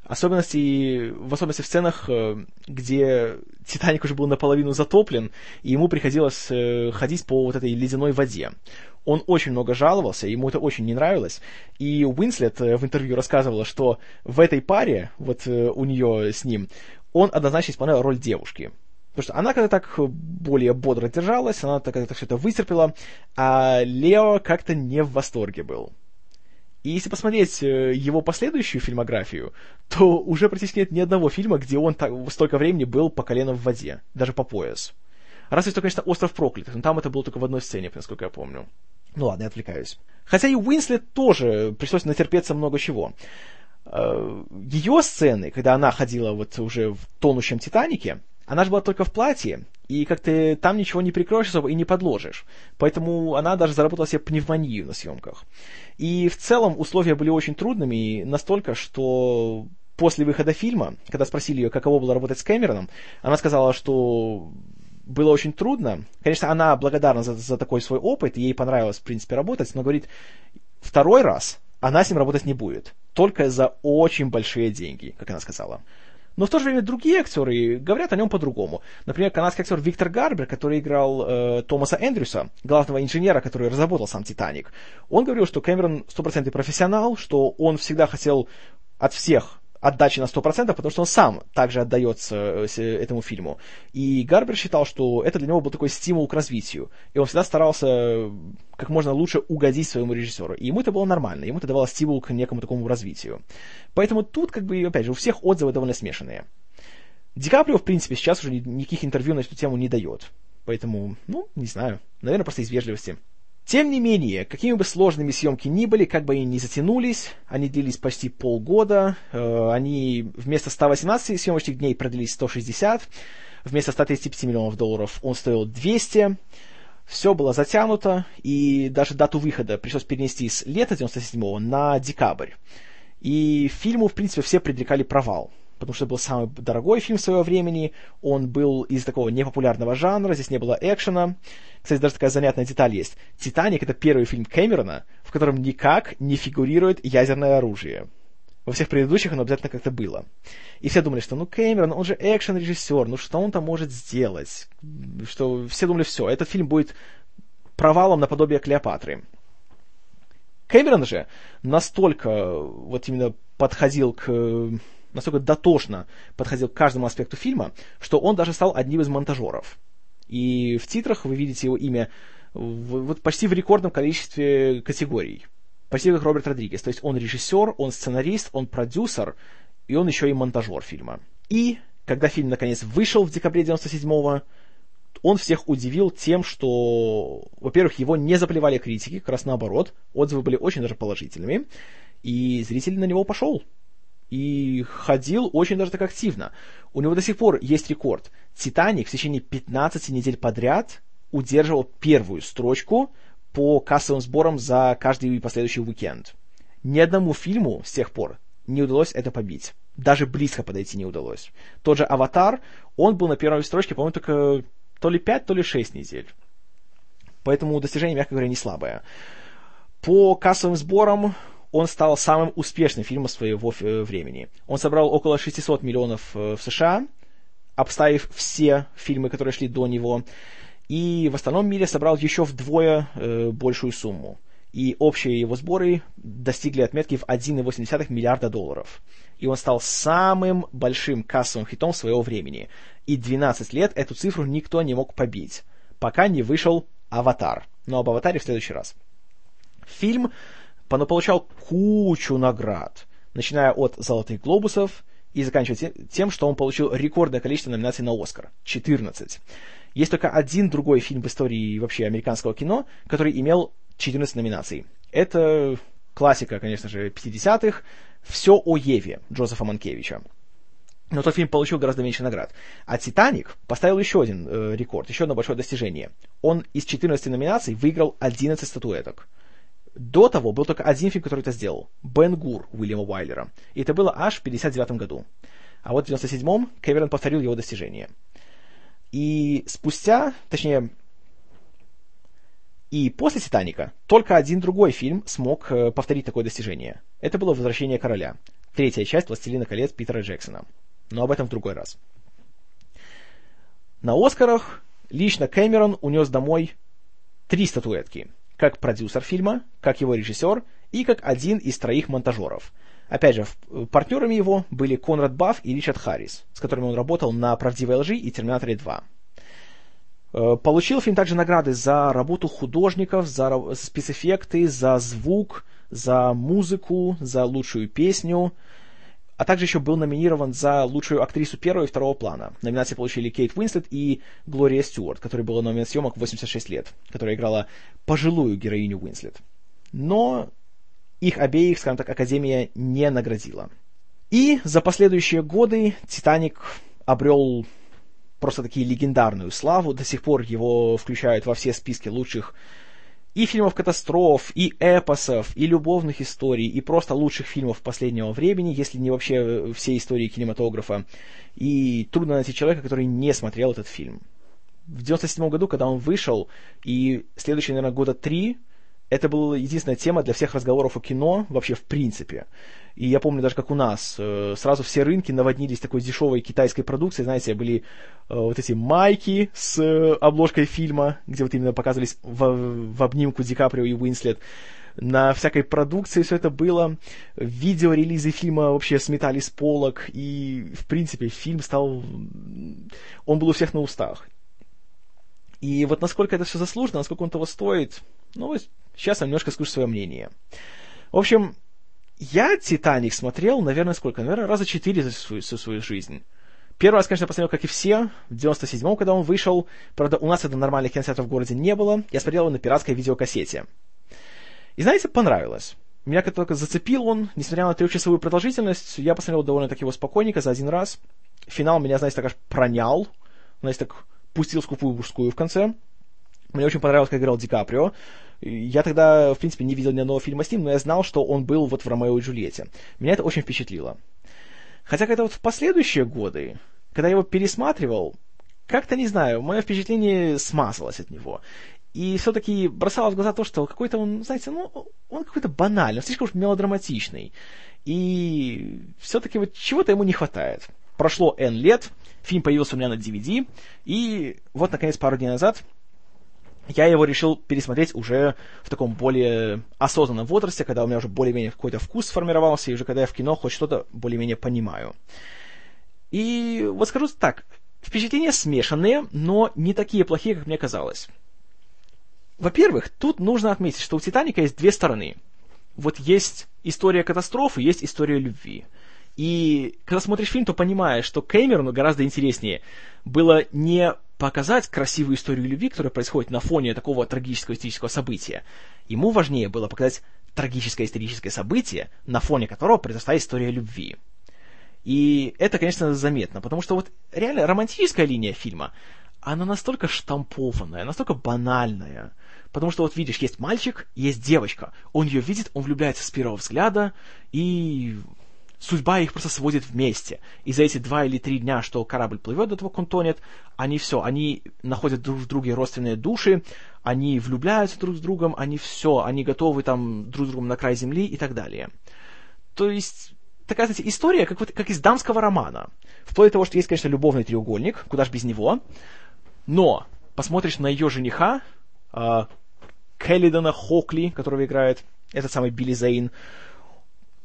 особенности, в особенности в сценах, э, где Титаник уже был наполовину затоплен, и ему приходилось э, ходить по вот этой ледяной воде. Он очень много жаловался, ему это очень не нравилось, и Уинслет э, в интервью рассказывала, что в этой паре, вот у нее с ним, он однозначно исполнял роль девушки. Потому что она как-то так более бодро держалась, она так как-то все это вытерпела, а Лео как-то не в восторге был. И если посмотреть э, его последующую фильмографию, то уже практически нет ни одного фильма, где он так, столько времени был по колено в воде, даже по пояс. Разве что, конечно, «Остров проклятых», но там это было только в одной сцене, насколько я помню. Ну ладно, я отвлекаюсь. Хотя и Уинслет тоже пришлось натерпеться много чего. Э, Ее сцены, когда она ходила вот уже в тонущем «Титанике», она же была только в платье, и как-то там ничего не прикроешь особо и не подложишь. Поэтому она даже заработала себе пневмонию на съемках. И в целом условия были очень трудными, настолько, что после выхода фильма, когда спросили ее, каково было работать с Кэмероном, она сказала, что было очень трудно. Конечно, она благодарна за, за такой свой опыт, ей понравилось, в принципе, работать, но говорит, второй раз она с ним работать не будет. Только за очень большие деньги, как она сказала. Но в то же время другие актеры говорят о нем по-другому. Например, канадский актер Виктор Гарбер, который играл э, Томаса Эндрюса, главного инженера, который разработал сам «Титаник», он говорил, что Кэмерон стопроцентный профессионал, что он всегда хотел от всех отдачи на 100%, потому что он сам также отдается э, этому фильму. И Гарбер считал, что это для него был такой стимул к развитию. И он всегда старался э, как можно лучше угодить своему режиссеру. И ему это было нормально, ему это давало стимул к некому такому развитию. Поэтому тут, как бы, опять же, у всех отзывы довольно смешанные. Ди Каприо, в принципе, сейчас уже никаких интервью на эту тему не дает. Поэтому, ну, не знаю, наверное, просто из вежливости. Тем не менее, какими бы сложными съемки ни были, как бы они ни затянулись, они длились почти полгода, э, они вместо 118 съемочных дней продлились 160, вместо 135 миллионов долларов он стоил 200, все было затянуто, и даже дату выхода пришлось перенести с лета 97 на декабрь. И фильму, в принципе, все предрекали провал потому что был самый дорогой фильм своего времени, он был из такого непопулярного жанра, здесь не было экшена. Кстати, даже такая занятная деталь есть. «Титаник» — это первый фильм Кэмерона, в котором никак не фигурирует ядерное оружие. Во всех предыдущих оно обязательно как-то было. И все думали, что ну Кэмерон, он же экшен-режиссер, ну что он там может сделать? Что все думали, все, этот фильм будет провалом наподобие Клеопатры. Кэмерон же настолько вот именно подходил к настолько дотошно подходил к каждому аспекту фильма, что он даже стал одним из монтажеров. И в титрах вы видите его имя в, вот почти в рекордном количестве категорий. Почти как Роберт Родригес. То есть он режиссер, он сценарист, он продюсер, и он еще и монтажер фильма. И когда фильм наконец вышел в декабре 97-го, он всех удивил тем, что, во-первых, его не заплевали критики, как раз наоборот, отзывы были очень даже положительными, и зритель на него пошел и ходил очень даже так активно. У него до сих пор есть рекорд. «Титаник» в течение 15 недель подряд удерживал первую строчку по кассовым сборам за каждый последующий уикенд. Ни одному фильму с тех пор не удалось это побить. Даже близко подойти не удалось. Тот же «Аватар», он был на первой строчке, по-моему, только то ли 5, то ли 6 недель. Поэтому достижение, мягко говоря, не слабое. По кассовым сборам он стал самым успешным фильмом своего э, времени. Он собрал около 600 миллионов э, в США, обставив все фильмы, которые шли до него, и в остальном мире собрал еще вдвое э, большую сумму. И общие его сборы достигли отметки в 1,8 миллиарда долларов. И он стал самым большим кассовым хитом своего времени. И 12 лет эту цифру никто не мог побить, пока не вышел «Аватар». Но об «Аватаре» в следующий раз. Фильм получал кучу наград, начиная от «Золотых глобусов» и заканчивая тем, что он получил рекордное количество номинаций на «Оскар» — 14. Есть только один другой фильм в истории вообще американского кино, который имел 14 номинаций. Это классика, конечно же, 50-х «Все о Еве» Джозефа Манкевича. Но тот фильм получил гораздо меньше наград. А «Титаник» поставил еще один э, рекорд, еще одно большое достижение. Он из 14 номинаций выиграл 11 статуэток. До того был только один фильм, который это сделал. «Бен Гур» Уильяма Уайлера. И это было аж в 59 году. А вот в 97-м Кэмерон повторил его достижение. И спустя, точнее, и после «Титаника» только один другой фильм смог э, повторить такое достижение. Это было «Возвращение короля», третья часть «Властелина колец» Питера Джексона. Но об этом в другой раз. На «Оскарах» лично Кэмерон унес домой три статуэтки. Как продюсер фильма, как его режиссер и как один из троих монтажеров. Опять же, партнерами его были Конрад Бафф и Ричард Харрис, с которыми он работал на «Правдивой лжи» и «Терминаторе 2». Э, получил фильм также награды за работу художников, за спецэффекты, за звук, за музыку, за лучшую песню, а также еще был номинирован за лучшую актрису первого и второго плана. Номинации получили Кейт Уинслет и Глория Стюарт, которая была на момент съемок 86 лет, которая играла пожилую героиню Уинслет. Но их обеих, скажем так, Академия не наградила. И за последующие годы «Титаник» обрел просто таки легендарную славу. До сих пор его включают во все списки лучших и фильмов катастроф, и эпосов, и любовных историй, и просто лучших фильмов последнего времени, если не вообще э, все истории кинематографа. И трудно найти человека, который не смотрел этот фильм. В 97 году, когда он вышел, и следующие, наверное, года три, это была единственная тема для всех разговоров о кино вообще в принципе. И я помню даже, как у нас э, сразу все рынки наводнились такой дешевой китайской продукцией. Знаете, были э, вот эти майки с э, обложкой фильма, где вот именно показывались в, в обнимку Ди Каприо и Уинслет. На всякой продукции все это было. Видеорелизы фильма вообще сметали с полок. И, в принципе, фильм стал... Он был у всех на устах. И вот насколько это все заслуженно, насколько он того стоит, ну, сейчас я немножко скажу свое мнение. В общем, я «Титаник» смотрел, наверное, сколько? Наверное, раза четыре за свою, за свою жизнь. Первый раз, конечно, посмотрел, как и все, в 97-м, когда он вышел. Правда, у нас это нормальных кинотеатров в городе не было. Я смотрел его на пиратской видеокассете. И знаете, понравилось. Меня как только зацепил он, несмотря на трехчасовую продолжительность, я посмотрел довольно-таки его спокойненько за один раз. Финал меня, знаете, так аж пронял. Знаете, так пустил скупую мужскую в конце. Мне очень понравилось, как играл Ди Каприо. Я тогда, в принципе, не видел ни одного фильма с ним, но я знал, что он был вот в «Ромео и Джульетте». Меня это очень впечатлило. Хотя, когда вот в последующие годы, когда я его пересматривал, как-то, не знаю, мое впечатление смазалось от него. И все-таки бросалось в глаза то, что какой-то он, знаете, ну, он какой-то банальный, слишком уж мелодраматичный. И все-таки вот чего-то ему не хватает. Прошло N лет, фильм появился у меня на DVD, и вот, наконец, пару дней назад я его решил пересмотреть уже в таком более осознанном возрасте, когда у меня уже более-менее какой-то вкус сформировался, и уже когда я в кино хоть что-то более-менее понимаю. И вот скажу так, впечатления смешанные, но не такие плохие, как мне казалось. Во-первых, тут нужно отметить, что у «Титаника» есть две стороны. Вот есть история катастрофы, есть история любви. И когда смотришь фильм, то понимаешь, что Кэмерону гораздо интереснее было не показать красивую историю любви, которая происходит на фоне такого трагического исторического события. Ему важнее было показать трагическое историческое событие, на фоне которого произошла история любви. И это, конечно, заметно, потому что вот реально романтическая линия фильма, она настолько штампованная, настолько банальная. Потому что вот видишь, есть мальчик, есть девочка. Он ее видит, он влюбляется с первого взгляда, и судьба их просто сводит вместе. И за эти два или три дня, что корабль плывет до того, как он тонет, они все, они находят друг в друге родственные души, они влюбляются друг с другом, они все, они готовы там друг с другом на край земли и так далее. То есть, такая, знаете, история, как, вот, как из дамского романа. Вплоть до того, что есть, конечно, любовный треугольник, куда ж без него, но посмотришь на ее жениха, э, Келлидона Хокли, которого играет этот самый Билли Зейн,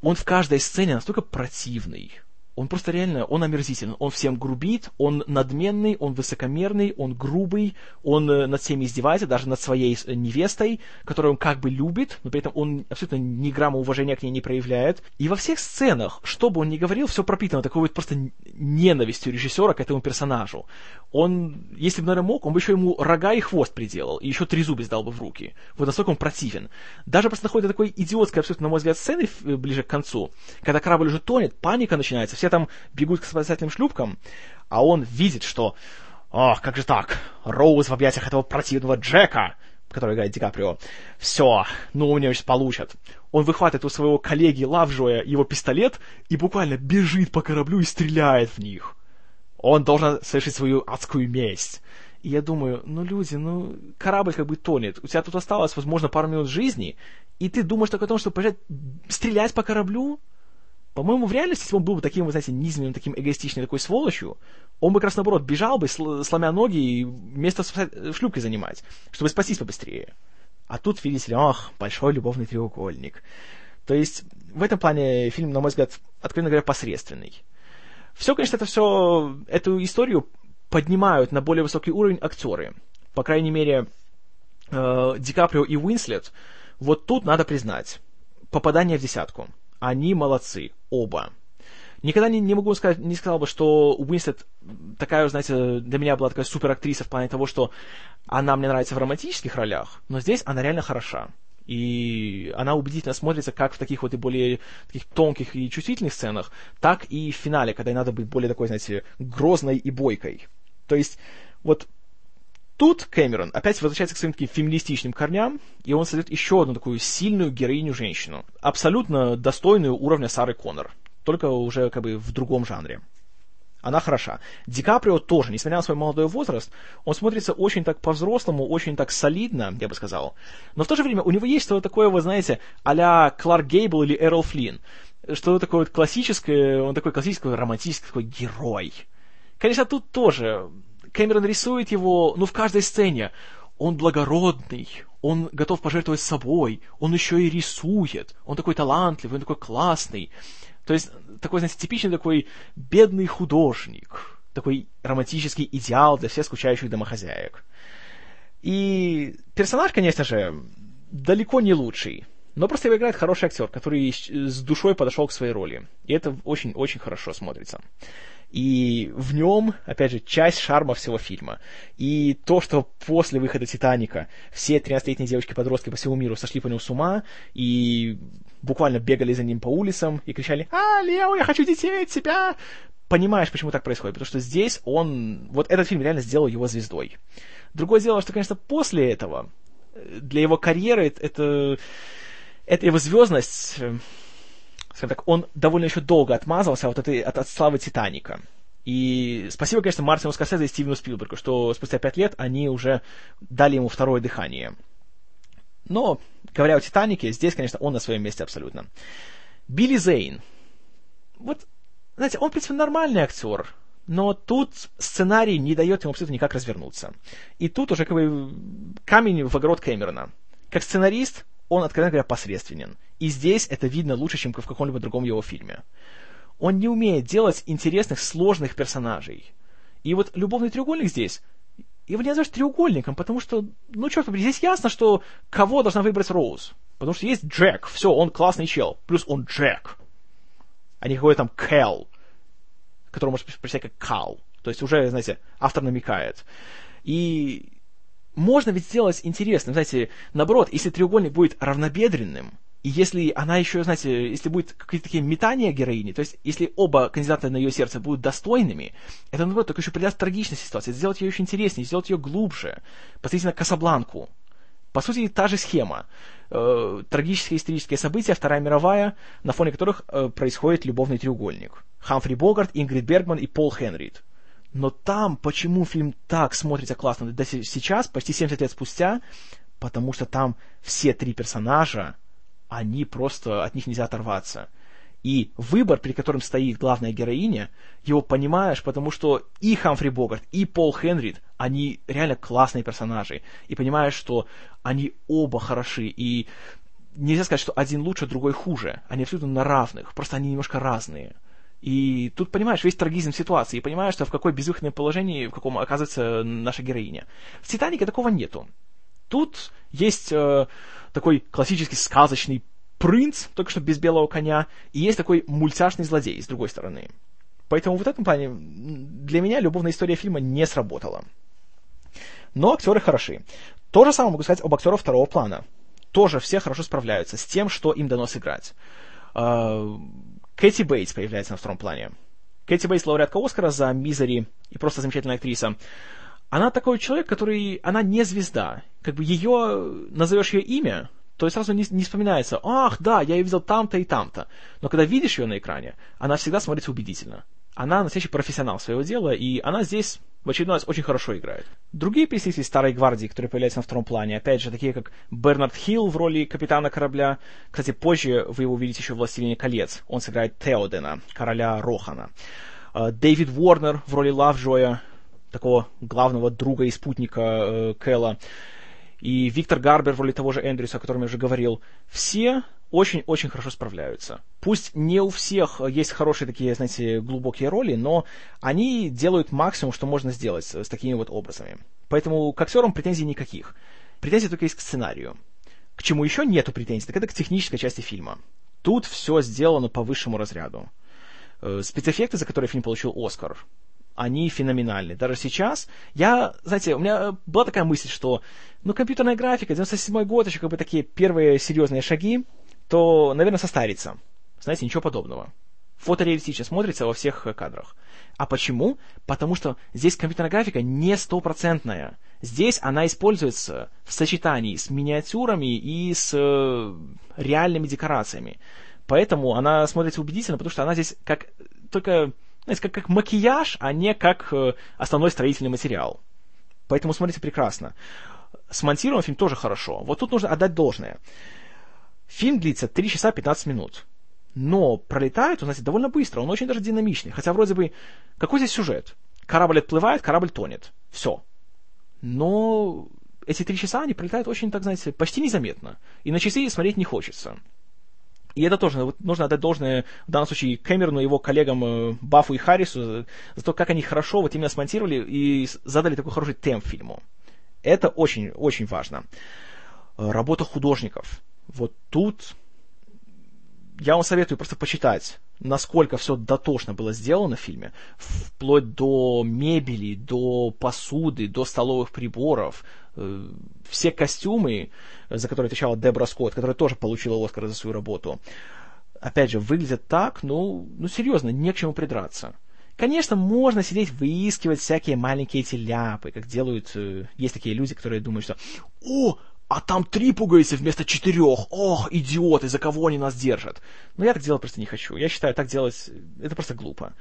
он в каждой сцене настолько противный, он просто реально, он омерзителен. Он всем грубит, он надменный, он высокомерный, он грубый, он э, над всеми издевается, даже над своей э, невестой, которую он как бы любит, но при этом он абсолютно ни грамма уважения к ней не проявляет. И во всех сценах, что бы он ни говорил, все пропитано такой вот просто ненавистью режиссера к этому персонажу. Он, если бы, наверное, мог, он бы еще ему рога и хвост приделал, и еще три зуба сдал бы в руки. Вот настолько он противен. Даже просто находит такой идиотской, абсолютно, на мой взгляд, сцены э, ближе к концу, когда корабль уже тонет, паника начинается, все там бегут к спасательным шлюпкам, а он видит, что «Ох, как же так? Роуз в объятиях этого противного Джека!» который играет Ди Каприо. Все, ну у него сейчас получат. Он выхватывает у своего коллеги Лавжоя его пистолет и буквально бежит по кораблю и стреляет в них. Он должен совершить свою адскую месть. И я думаю, ну, люди, ну, корабль как бы тонет. У тебя тут осталось, возможно, пару минут жизни, и ты думаешь только о том, чтобы поезжать, стрелять по кораблю? По-моему, в реальности, если он был бы таким, вы знаете, низменным, таким эгоистичным такой сволочью, он бы как раз наоборот бежал бы, сломя ноги, и место шлюпкой занимать, чтобы спастись побыстрее. А тут, видите ли, ах, большой любовный треугольник. То есть, в этом плане фильм, на мой взгляд, откровенно говоря, посредственный. Все, конечно, это все, эту историю поднимают на более высокий уровень актеры. По крайней мере, э, Ди Каприо и Уинслет, вот тут надо признать, попадание в десятку – они молодцы, оба. Никогда не, не могу сказать, не сказал бы, что Уинстед такая, знаете, для меня была такая супер актриса в плане того, что она мне нравится в романтических ролях, но здесь она реально хороша. И она убедительно смотрится как в таких вот и более таких тонких и чувствительных сценах, так и в финале, когда ей надо быть более такой, знаете, грозной и бойкой. То есть, вот Тут Кэмерон опять возвращается к своим таким феминистичным корням, и он создает еще одну такую сильную героиню-женщину, абсолютно достойную уровня Сары Коннор, только уже как бы в другом жанре. Она хороша. Ди Каприо тоже, несмотря на свой молодой возраст, он смотрится очень так по-взрослому, очень так солидно, я бы сказал. Но в то же время у него есть что-то такое, вы знаете, а-ля Кларк Гейбл или Эрл Флинн. Что-то такое вот классическое, он такой классический романтический такой герой. Конечно, тут тоже Кэмерон рисует его, ну, в каждой сцене. Он благородный, он готов пожертвовать собой, он еще и рисует, он такой талантливый, он такой классный. То есть, такой, знаете, типичный такой бедный художник, такой романтический идеал для всех скучающих домохозяек. И персонаж, конечно же, далеко не лучший, но просто его играет хороший актер, который с душой подошел к своей роли. И это очень-очень хорошо смотрится. И в нем, опять же, часть шарма всего фильма. И то, что после выхода «Титаника» все 13-летние девочки-подростки по всему миру сошли по нему с ума и буквально бегали за ним по улицам и кричали «А, Лео, я хочу детей от тебя!» Понимаешь, почему так происходит, потому что здесь он... Вот этот фильм реально сделал его звездой. Другое дело, что, конечно, после этого для его карьеры это, это его звездность скажем так, он довольно еще долго отмазался от, этой, от, от славы Титаника. И спасибо, конечно, Мартину Скорсезе и Стивену Спилбергу, что спустя пять лет они уже дали ему второе дыхание. Но, говоря о Титанике, здесь, конечно, он на своем месте абсолютно. Билли Зейн. Вот, знаете, он, в принципе, нормальный актер, но тут сценарий не дает ему абсолютно никак развернуться. И тут уже как бы камень в огород Кэмерона. Как сценарист, он, откровенно говоря, посредственен. И здесь это видно лучше, чем в каком-либо другом его фильме. Он не умеет делать интересных, сложных персонажей. И вот любовный треугольник здесь, его не назовешь треугольником, потому что, ну, черт побери, здесь ясно, что кого должна выбрать Роуз. Потому что есть Джек, все, он классный чел, плюс он Джек. А не какой-то там Кэл, который может прочитать как Кал. То есть уже, знаете, автор намекает. И можно ведь сделать интересным, знаете, наоборот, если треугольник будет равнобедренным, И если она еще, знаете, если будет какие-то такие метания героини, то есть если оба кандидата на ее сердце будут достойными, это, наоборот, только еще придаст трагичность ситуации, сделать ее еще интереснее, сделать ее глубже. Посмотрите на Касабланку. По сути, та же схема. Э, трагические исторические события, Вторая мировая, на фоне которых э, происходит любовный треугольник. Хамфри Богарт, Ингрид Бергман и Пол Хенрид. Но там, почему фильм так смотрится классно до сейчас, почти 70 лет спустя, потому что там все три персонажа, они просто, от них нельзя оторваться. И выбор, при котором стоит главная героиня, его понимаешь, потому что и Хамфри Богарт, и Пол Хенрид, они реально классные персонажи. И понимаешь, что они оба хороши. И нельзя сказать, что один лучше, другой хуже. Они абсолютно на равных, просто они немножко разные. И тут понимаешь весь трагизм ситуации, и понимаешь, что в какое безвыходное положении, в каком оказывается наша героиня. В «Титанике» такого нету. Тут есть э, такой классический сказочный принц, только что без белого коня, и есть такой мультяшный злодей, с другой стороны. Поэтому в этом плане для меня любовная история фильма не сработала. Но актеры хороши. То же самое могу сказать об актерах второго плана. Тоже все хорошо справляются с тем, что им дано сыграть. А, Кэти Бейтс появляется на втором плане. Кэти Бейтс лауреатка Оскара за «Мизери» и просто замечательная актриса. Она такой человек, который... Она не звезда. Как бы ее... Назовешь ее имя, то сразу не, не вспоминается, ах, да, я ее видел там-то и там-то. Но когда видишь ее на экране, она всегда смотрится убедительно. Она настоящий профессионал своего дела, и она здесь в очередной раз очень хорошо играет. Другие представители Старой Гвардии, которые появляются на втором плане, опять же, такие как Бернард Хилл в роли капитана корабля. Кстати, позже вы его увидите еще в «Властелине колец». Он сыграет Теодена, короля Рохана. А, Дэвид Уорнер в роли Лавджоя, такого главного друга и спутника э, Кэлла и Виктор Гарбер в роли того же Эндрюса, о котором я уже говорил, все очень-очень хорошо справляются. Пусть не у всех есть хорошие такие, знаете, глубокие роли, но они делают максимум, что можно сделать с, с такими вот образами. Поэтому к актерам претензий никаких. Претензии только есть к сценарию. К чему еще нету претензий, так это к технической части фильма. Тут все сделано по высшему разряду. Э, спецэффекты, за которые фильм получил Оскар, они феноменальны. Даже сейчас, я, знаете, у меня была такая мысль, что, ну, компьютерная графика, 97 год, еще как бы такие первые серьезные шаги, то, наверное, состарится. Знаете, ничего подобного. Фотореалистично смотрится во всех кадрах. А почему? Потому что здесь компьютерная графика не стопроцентная. Здесь она используется в сочетании с миниатюрами и с э, реальными декорациями. Поэтому она смотрится убедительно, потому что она здесь как только знаете, как, как макияж, а не как э, основной строительный материал. Поэтому смотрите прекрасно. Смонтирован фильм тоже хорошо. Вот тут нужно отдать должное. Фильм длится 3 часа 15 минут. Но пролетает он, знаете, довольно быстро. Он очень даже динамичный. Хотя вроде бы... Какой здесь сюжет? Корабль отплывает, корабль тонет. Все. Но эти три часа, они пролетают очень, так знаете, почти незаметно. И на часы смотреть не хочется. И это тоже вот, нужно отдать должное в данном случае Кэмерону, его коллегам э, Баффу и Харрису за, то, как они хорошо вот именно смонтировали и задали такой хороший темп фильму. Это очень, очень важно. Э, работа художников. Вот тут я вам советую просто почитать, насколько все дотошно было сделано в фильме, вплоть до мебели, до посуды, до столовых приборов, все костюмы, за которые отвечала Дебра Скотт, которая тоже получила Оскар за свою работу, опять же, выглядят так, ну, ну серьезно, не к чему придраться. Конечно, можно сидеть, выискивать всякие маленькие эти ляпы, как делают, э, есть такие люди, которые думают, что «О, а там три пуговицы вместо четырех. Ох, идиоты, за кого они нас держат? Но я так делать просто не хочу. Я считаю, так делать, это просто глупо.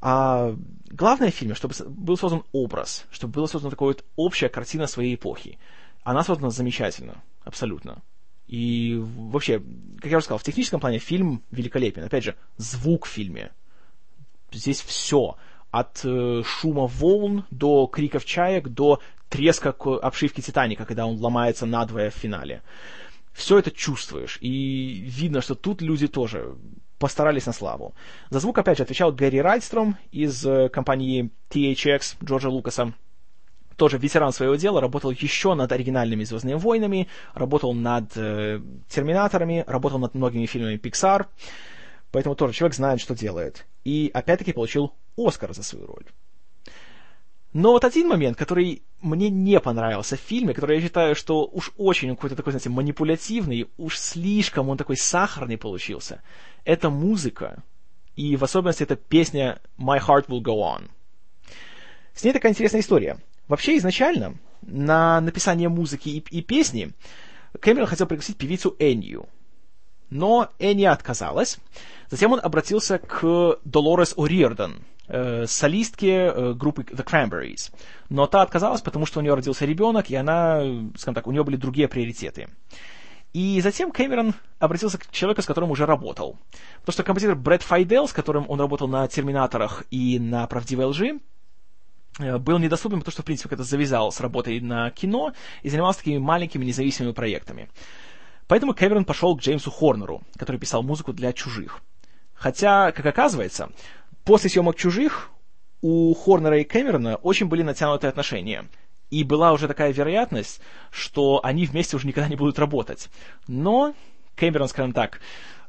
А главное в фильме, чтобы был создан образ, чтобы была создана такая вот общая картина своей эпохи. Она создана замечательно, абсолютно. И вообще, как я уже сказал, в техническом плане фильм великолепен. Опять же, звук в фильме. Здесь все. От э, шума волн до криков чаек, до треска обшивки Титаника, когда он ломается надвое в финале. Все это чувствуешь, и видно, что тут люди тоже постарались на славу. За звук, опять же, отвечал Гэри Райдстром из э, компании THX Джорджа Лукаса. Тоже ветеран своего дела, работал еще над оригинальными «Звездными войнами», работал над э, «Терминаторами», работал над многими фильмами Pixar. Поэтому тоже человек знает, что делает. И опять-таки получил Оскар за свою роль. Но вот один момент, который мне не понравился в фильме, который я считаю, что уж очень какой-то такой, знаете, манипулятивный, уж слишком он такой сахарный получился, это музыка. И в особенности это песня «My Heart Will Go On». С ней такая интересная история. Вообще, изначально на написание музыки и, и песни Кэмерон хотел пригласить певицу Энью. Но Энни отказалась. Затем он обратился к Долорес О'Риордан, э, солистке э, группы The Cranberries. Но та отказалась, потому что у нее родился ребенок, и она, скажем так, у нее были другие приоритеты. И затем Кэмерон обратился к человеку, с которым уже работал. Потому что композитор Брэд Файдел, с которым он работал на «Терминаторах» и на «Правдивой лжи», э, был недоступен, потому что, в принципе, когда завязал с работой на кино и занимался такими маленькими независимыми проектами. Поэтому Кэмерон пошел к Джеймсу Хорнеру, который писал музыку для «Чужих». Хотя, как оказывается, после съемок «Чужих» у Хорнера и Кэмерона очень были натянутые отношения. И была уже такая вероятность, что они вместе уже никогда не будут работать. Но Кэмерон, скажем так,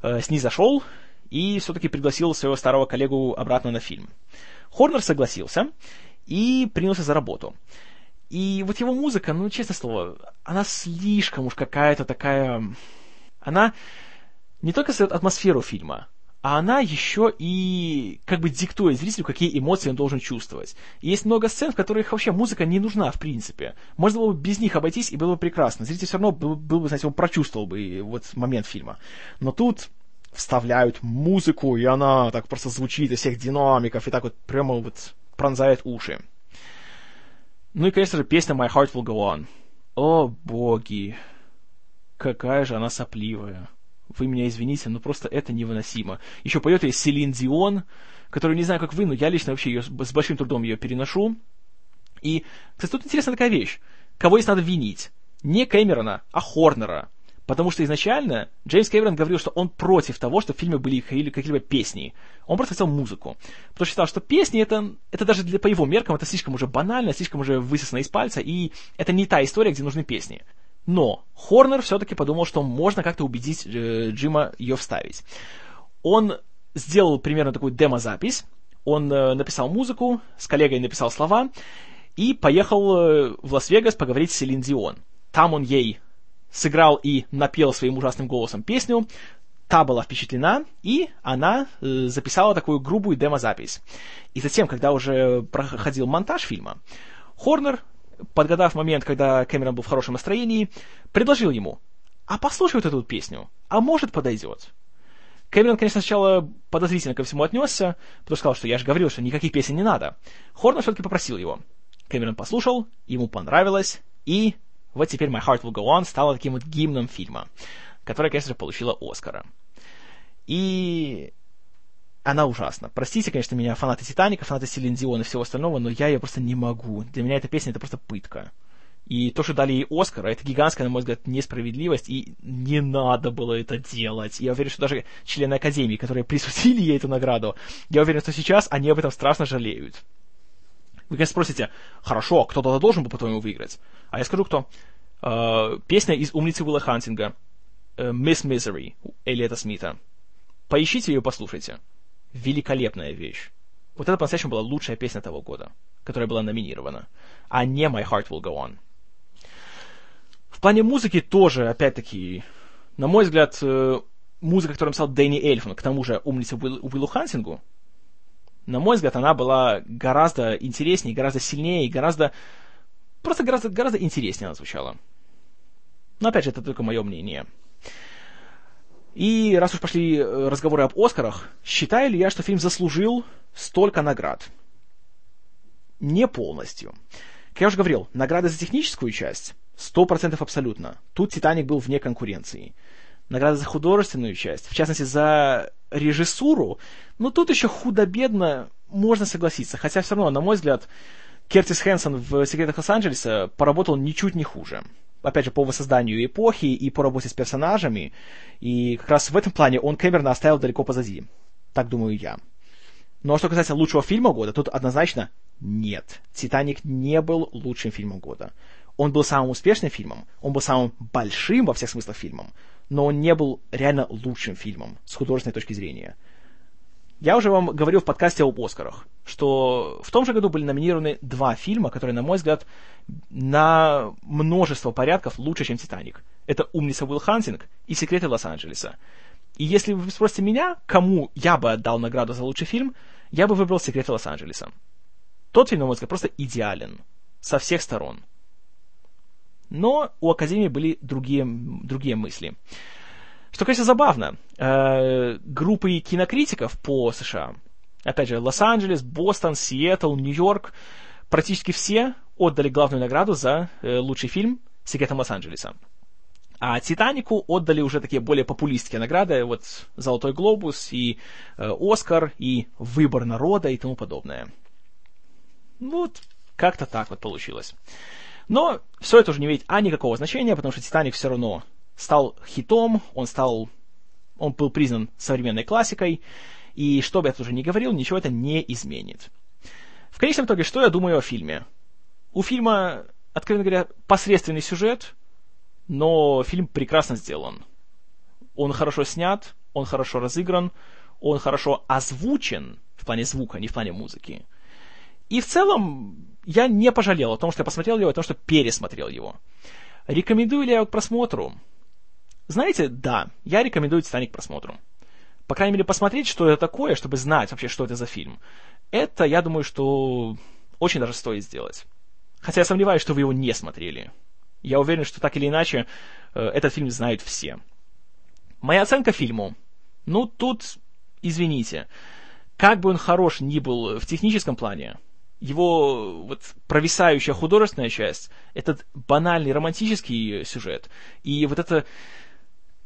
э, снизошел и все-таки пригласил своего старого коллегу обратно на фильм. Хорнер согласился и принялся за работу. И вот его музыка, ну, честное слово, она слишком уж какая-то такая... Она не только создает атмосферу фильма, а она еще и как бы диктует зрителю, какие эмоции он должен чувствовать. Есть много сцен, в которых вообще музыка не нужна, в принципе. Можно было бы без них обойтись, и было бы прекрасно. Зритель все равно был, был бы, знаете, он прочувствовал бы вот момент фильма. Но тут вставляют музыку, и она так просто звучит из всех динамиков, и так вот прямо вот пронзает уши. Ну и, конечно же, песня My Heart Will Go On. О, боги! Какая же она сопливая вы меня извините, но просто это невыносимо. Еще поет ее Селин Дион, которую не знаю, как вы, но я лично вообще ее, с большим трудом ее переношу. И, кстати, тут интересная такая вещь. Кого здесь надо винить? Не Кэмерона, а Хорнера. Потому что изначально Джеймс Кэмерон говорил, что он против того, что в фильме были какие-либо песни. Он просто хотел музыку. Потому что считал, что песни это, это даже для, по его меркам это слишком уже банально, слишком уже высосано из пальца, и это не та история, где нужны песни. Но Хорнер все-таки подумал, что можно как-то убедить э, Джима ее вставить. Он сделал примерно такую демозапись, он э, написал музыку, с коллегой написал слова и поехал э, в Лас-Вегас поговорить с Селин Дион. Там он ей сыграл и напел своим ужасным голосом песню, та была впечатлена, и она э, записала такую грубую демозапись. И затем, когда уже проходил монтаж фильма, Хорнер подгадав момент, когда Кэмерон был в хорошем настроении, предложил ему, а послушай вот эту песню, а может подойдет. Кэмерон, конечно, сначала подозрительно ко всему отнесся, потому что сказал, что я же говорил, что никаких песен не надо. Хорнер все-таки попросил его. Кэмерон послушал, ему понравилось, и вот теперь My Heart Will Go On стала таким вот гимном фильма, который, конечно же, получила Оскара. И она ужасна. Простите, конечно, меня фанаты Титаника, фанаты Селин Дион и всего остального, но я ее просто не могу. Для меня эта песня это просто пытка. И то, что дали ей Оскар, это гигантская, на мой взгляд, несправедливость, и не надо было это делать. Я уверен, что даже члены Академии, которые присудили ей эту награду, я уверен, что сейчас они об этом страшно жалеют. Вы, конечно, спросите, хорошо, кто-то должен был, по-твоему, выиграть? А я скажу, кто. Э, песня из «Умницы Уилла Хантинга», э, «Miss Misery» Элиэта Смита. Поищите ее, послушайте великолепная вещь. Вот это по-настоящему была лучшая песня того года, которая была номинирована, а не My Heart Will Go On. В плане музыки тоже, опять-таки, на мой взгляд, э, музыка, которую написал Дэнни Эльфон, к тому же умница Уилл, Уиллу Хантингу, на мой взгляд, она была гораздо интереснее, гораздо сильнее гораздо... Просто гораздо, гораздо интереснее она звучала. Но опять же, это только мое мнение. И раз уж пошли э, разговоры об Оскарах, считаю ли я, что фильм заслужил столько наград? Не полностью. Как я уже говорил, награды за техническую часть 100% абсолютно. Тут «Титаник» был вне конкуренции. Награда за художественную часть, в частности, за режиссуру, ну тут еще худо-бедно можно согласиться. Хотя все равно, на мой взгляд, Кертис Хэнсон в «Секретах Лос-Анджелеса» поработал ничуть не хуже опять же, по воссозданию эпохи и по работе с персонажами. И как раз в этом плане он Кэмерона оставил далеко позади. Так думаю я. Но что касается лучшего фильма года, тут однозначно нет. «Титаник» не был лучшим фильмом года. Он был самым успешным фильмом, он был самым большим во всех смыслах фильмом, но он не был реально лучшим фильмом с художественной точки зрения. Я уже вам говорил в подкасте об Оскарах, что в том же году были номинированы два фильма, которые, на мой взгляд, на множество порядков лучше, чем «Титаник». Это «Умница Уилл Хантинг» и «Секреты Лос-Анджелеса». И если вы спросите меня, кому я бы отдал награду за лучший фильм, я бы выбрал «Секреты Лос-Анджелеса». Тот фильм, на мой взгляд, просто идеален. Со всех сторон. Но у Академии были другие, другие мысли. Что, конечно, забавно. Э, группы кинокритиков по США, опять же, Лос-Анджелес, Бостон, Сиэтл, Нью-Йорк, практически все отдали главную награду за э, лучший фильм «Секретом Лос-Анджелеса». А «Титанику» отдали уже такие более популистские награды, вот «Золотой глобус» и э, «Оскар», и «Выбор народа» и тому подобное. Вот как-то так вот получилось. Но все это уже не имеет а никакого значения, потому что «Титаник» все равно стал хитом, он стал, он был признан современной классикой, и что бы я уже ни говорил, ничего это не изменит. В конечном итоге, что я думаю о фильме? У фильма, откровенно говоря, посредственный сюжет, но фильм прекрасно сделан. Он хорошо снят, он хорошо разыгран, он хорошо озвучен в плане звука, не в плане музыки. И в целом я не пожалел о том, что я посмотрел его, о том, что пересмотрел его. Рекомендую ли я его к просмотру? Знаете, да, я рекомендую «Титаник» к просмотру. По крайней мере, посмотреть, что это такое, чтобы знать вообще, что это за фильм. Это, я думаю, что очень даже стоит сделать. Хотя я сомневаюсь, что вы его не смотрели. Я уверен, что так или иначе э, этот фильм знают все. Моя оценка фильму. Ну, тут, извините, как бы он хорош ни был в техническом плане, его вот провисающая художественная часть, этот банальный романтический сюжет, и вот это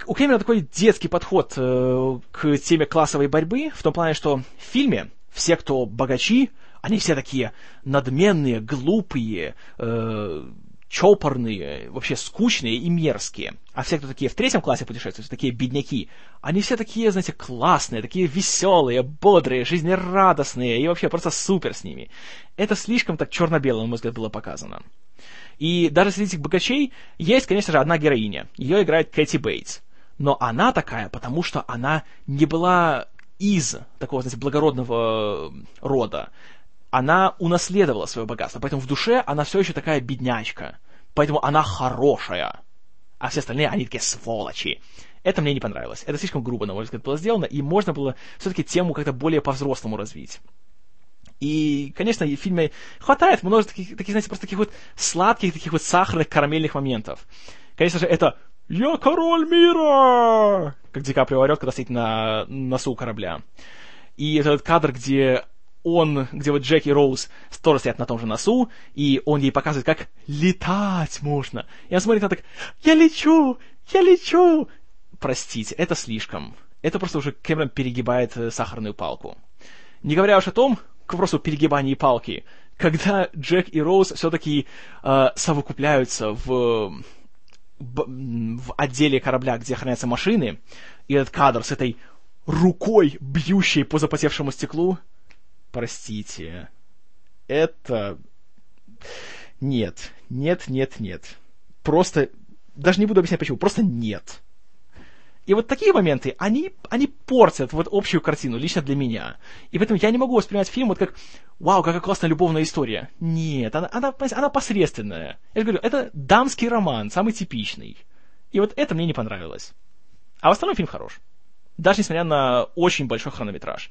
у Кэмерона такой детский подход э, к теме классовой борьбы, в том плане, что в фильме все, кто богачи, они все такие надменные, глупые, э, чопорные, вообще скучные и мерзкие. А все, кто такие в третьем классе путешествуют, такие бедняки, они все такие, знаете, классные, такие веселые, бодрые, жизнерадостные и вообще просто супер с ними. Это слишком так черно-белым, на мой взгляд, было показано. И даже среди этих богачей есть, конечно же, одна героиня. Ее играет Кэти Бейтс но она такая, потому что она не была из такого, знаете, благородного э, рода. Она унаследовала свое богатство, поэтому в душе она все еще такая беднячка. Поэтому она хорошая. А все остальные, они такие сволочи. Это мне не понравилось. Это слишком грубо, на мой взгляд, было сделано, и можно было все-таки тему как-то более по-взрослому развить. И, конечно, в фильме хватает множества таких, таких, знаете, просто таких вот сладких, таких вот сахарных, карамельных моментов. Конечно же, это «Я король мира!» Как Ди Каприо орет, когда стоит на носу корабля. И этот кадр, где он, где вот Джеки и Роуз тоже стоят на том же носу, и он ей показывает, как летать можно. И она смотрит, она так, я лечу, я лечу. Простите, это слишком. Это просто уже Кэмерон перегибает э, сахарную палку. Не говоря уж о том, к вопросу перегибания палки, когда Джек и Роуз все-таки э, совокупляются в в отделе корабля, где хранятся машины, и этот кадр с этой рукой, бьющей по запотевшему стеклу, простите, это... Нет, нет, нет, нет. Просто, даже не буду объяснять почему, просто нет. И вот такие моменты, они, они портят вот общую картину, лично для меня. И поэтому я не могу воспринимать фильм вот как «Вау, какая классная любовная история». Нет, она, она, она посредственная. Я же говорю, это дамский роман, самый типичный. И вот это мне не понравилось. А в остальном фильм хорош. Даже несмотря на очень большой хронометраж.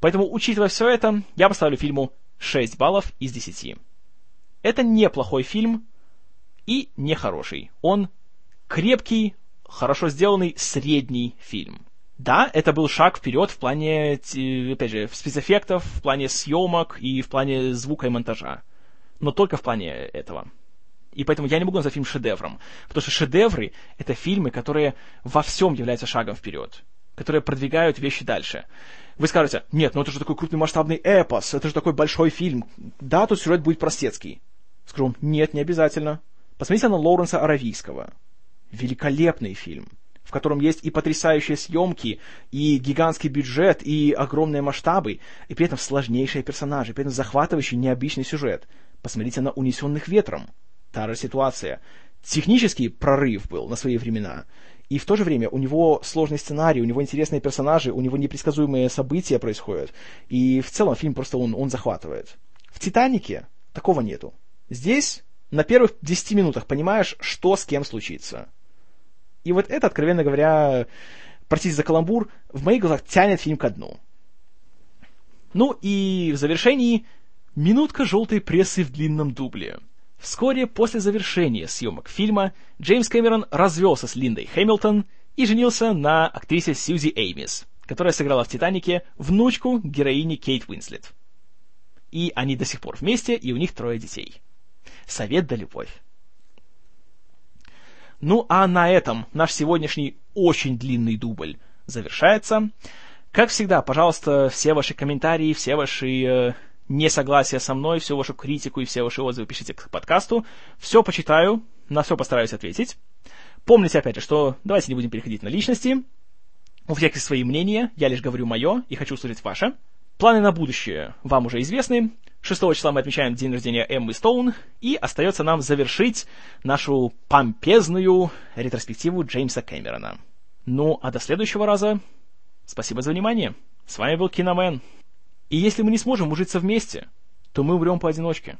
Поэтому, учитывая все это, я поставлю фильму 6 баллов из 10. Это неплохой фильм и нехороший. Он крепкий, хорошо сделанный средний фильм. Да, это был шаг вперед в плане, опять же, спецэффектов, в плане съемок и в плане звука и монтажа. Но только в плане этого. И поэтому я не могу назвать фильм шедевром. Потому что шедевры — это фильмы, которые во всем являются шагом вперед. Которые продвигают вещи дальше. Вы скажете, нет, ну это же такой крупный масштабный эпос, это же такой большой фильм. Да, тут сюжет будет простецкий. Скажу вам, нет, не обязательно. Посмотрите на Лоуренса Аравийского великолепный фильм, в котором есть и потрясающие съемки, и гигантский бюджет, и огромные масштабы, и при этом сложнейшие персонажи, при этом захватывающий необычный сюжет. Посмотрите на «Унесенных ветром». Та же ситуация. Технический прорыв был на свои времена. и в то же время у него сложный сценарий, у него интересные персонажи, у него непредсказуемые события происходят. И в целом фильм просто он, он захватывает. В «Титанике» такого нету. Здесь на первых 10 минутах понимаешь, что с кем случится. И вот это, откровенно говоря, простите за каламбур, в моих глазах тянет фильм ко дну. Ну и в завершении минутка желтой прессы в длинном дубле. Вскоре после завершения съемок фильма Джеймс Кэмерон развелся с Линдой Хэмилтон и женился на актрисе Сьюзи Эймис, которая сыграла в «Титанике» внучку героини Кейт Уинслет. И они до сих пор вместе, и у них трое детей. Совет да любовь. Ну а на этом наш сегодняшний очень длинный дубль завершается. Как всегда, пожалуйста, все ваши комментарии, все ваши э, несогласия со мной, всю вашу критику и все ваши отзывы пишите к подкасту. Все почитаю, на все постараюсь ответить. Помните, опять же, что давайте не будем переходить на личности. У всех есть свои мнения, я лишь говорю мое и хочу услышать ваше. Планы на будущее вам уже известны. 6 числа мы отмечаем день рождения Эммы Стоун, и остается нам завершить нашу помпезную ретроспективу Джеймса Кэмерона. Ну, а до следующего раза спасибо за внимание. С вами был Киномен. И если мы не сможем ужиться вместе, то мы умрем поодиночке.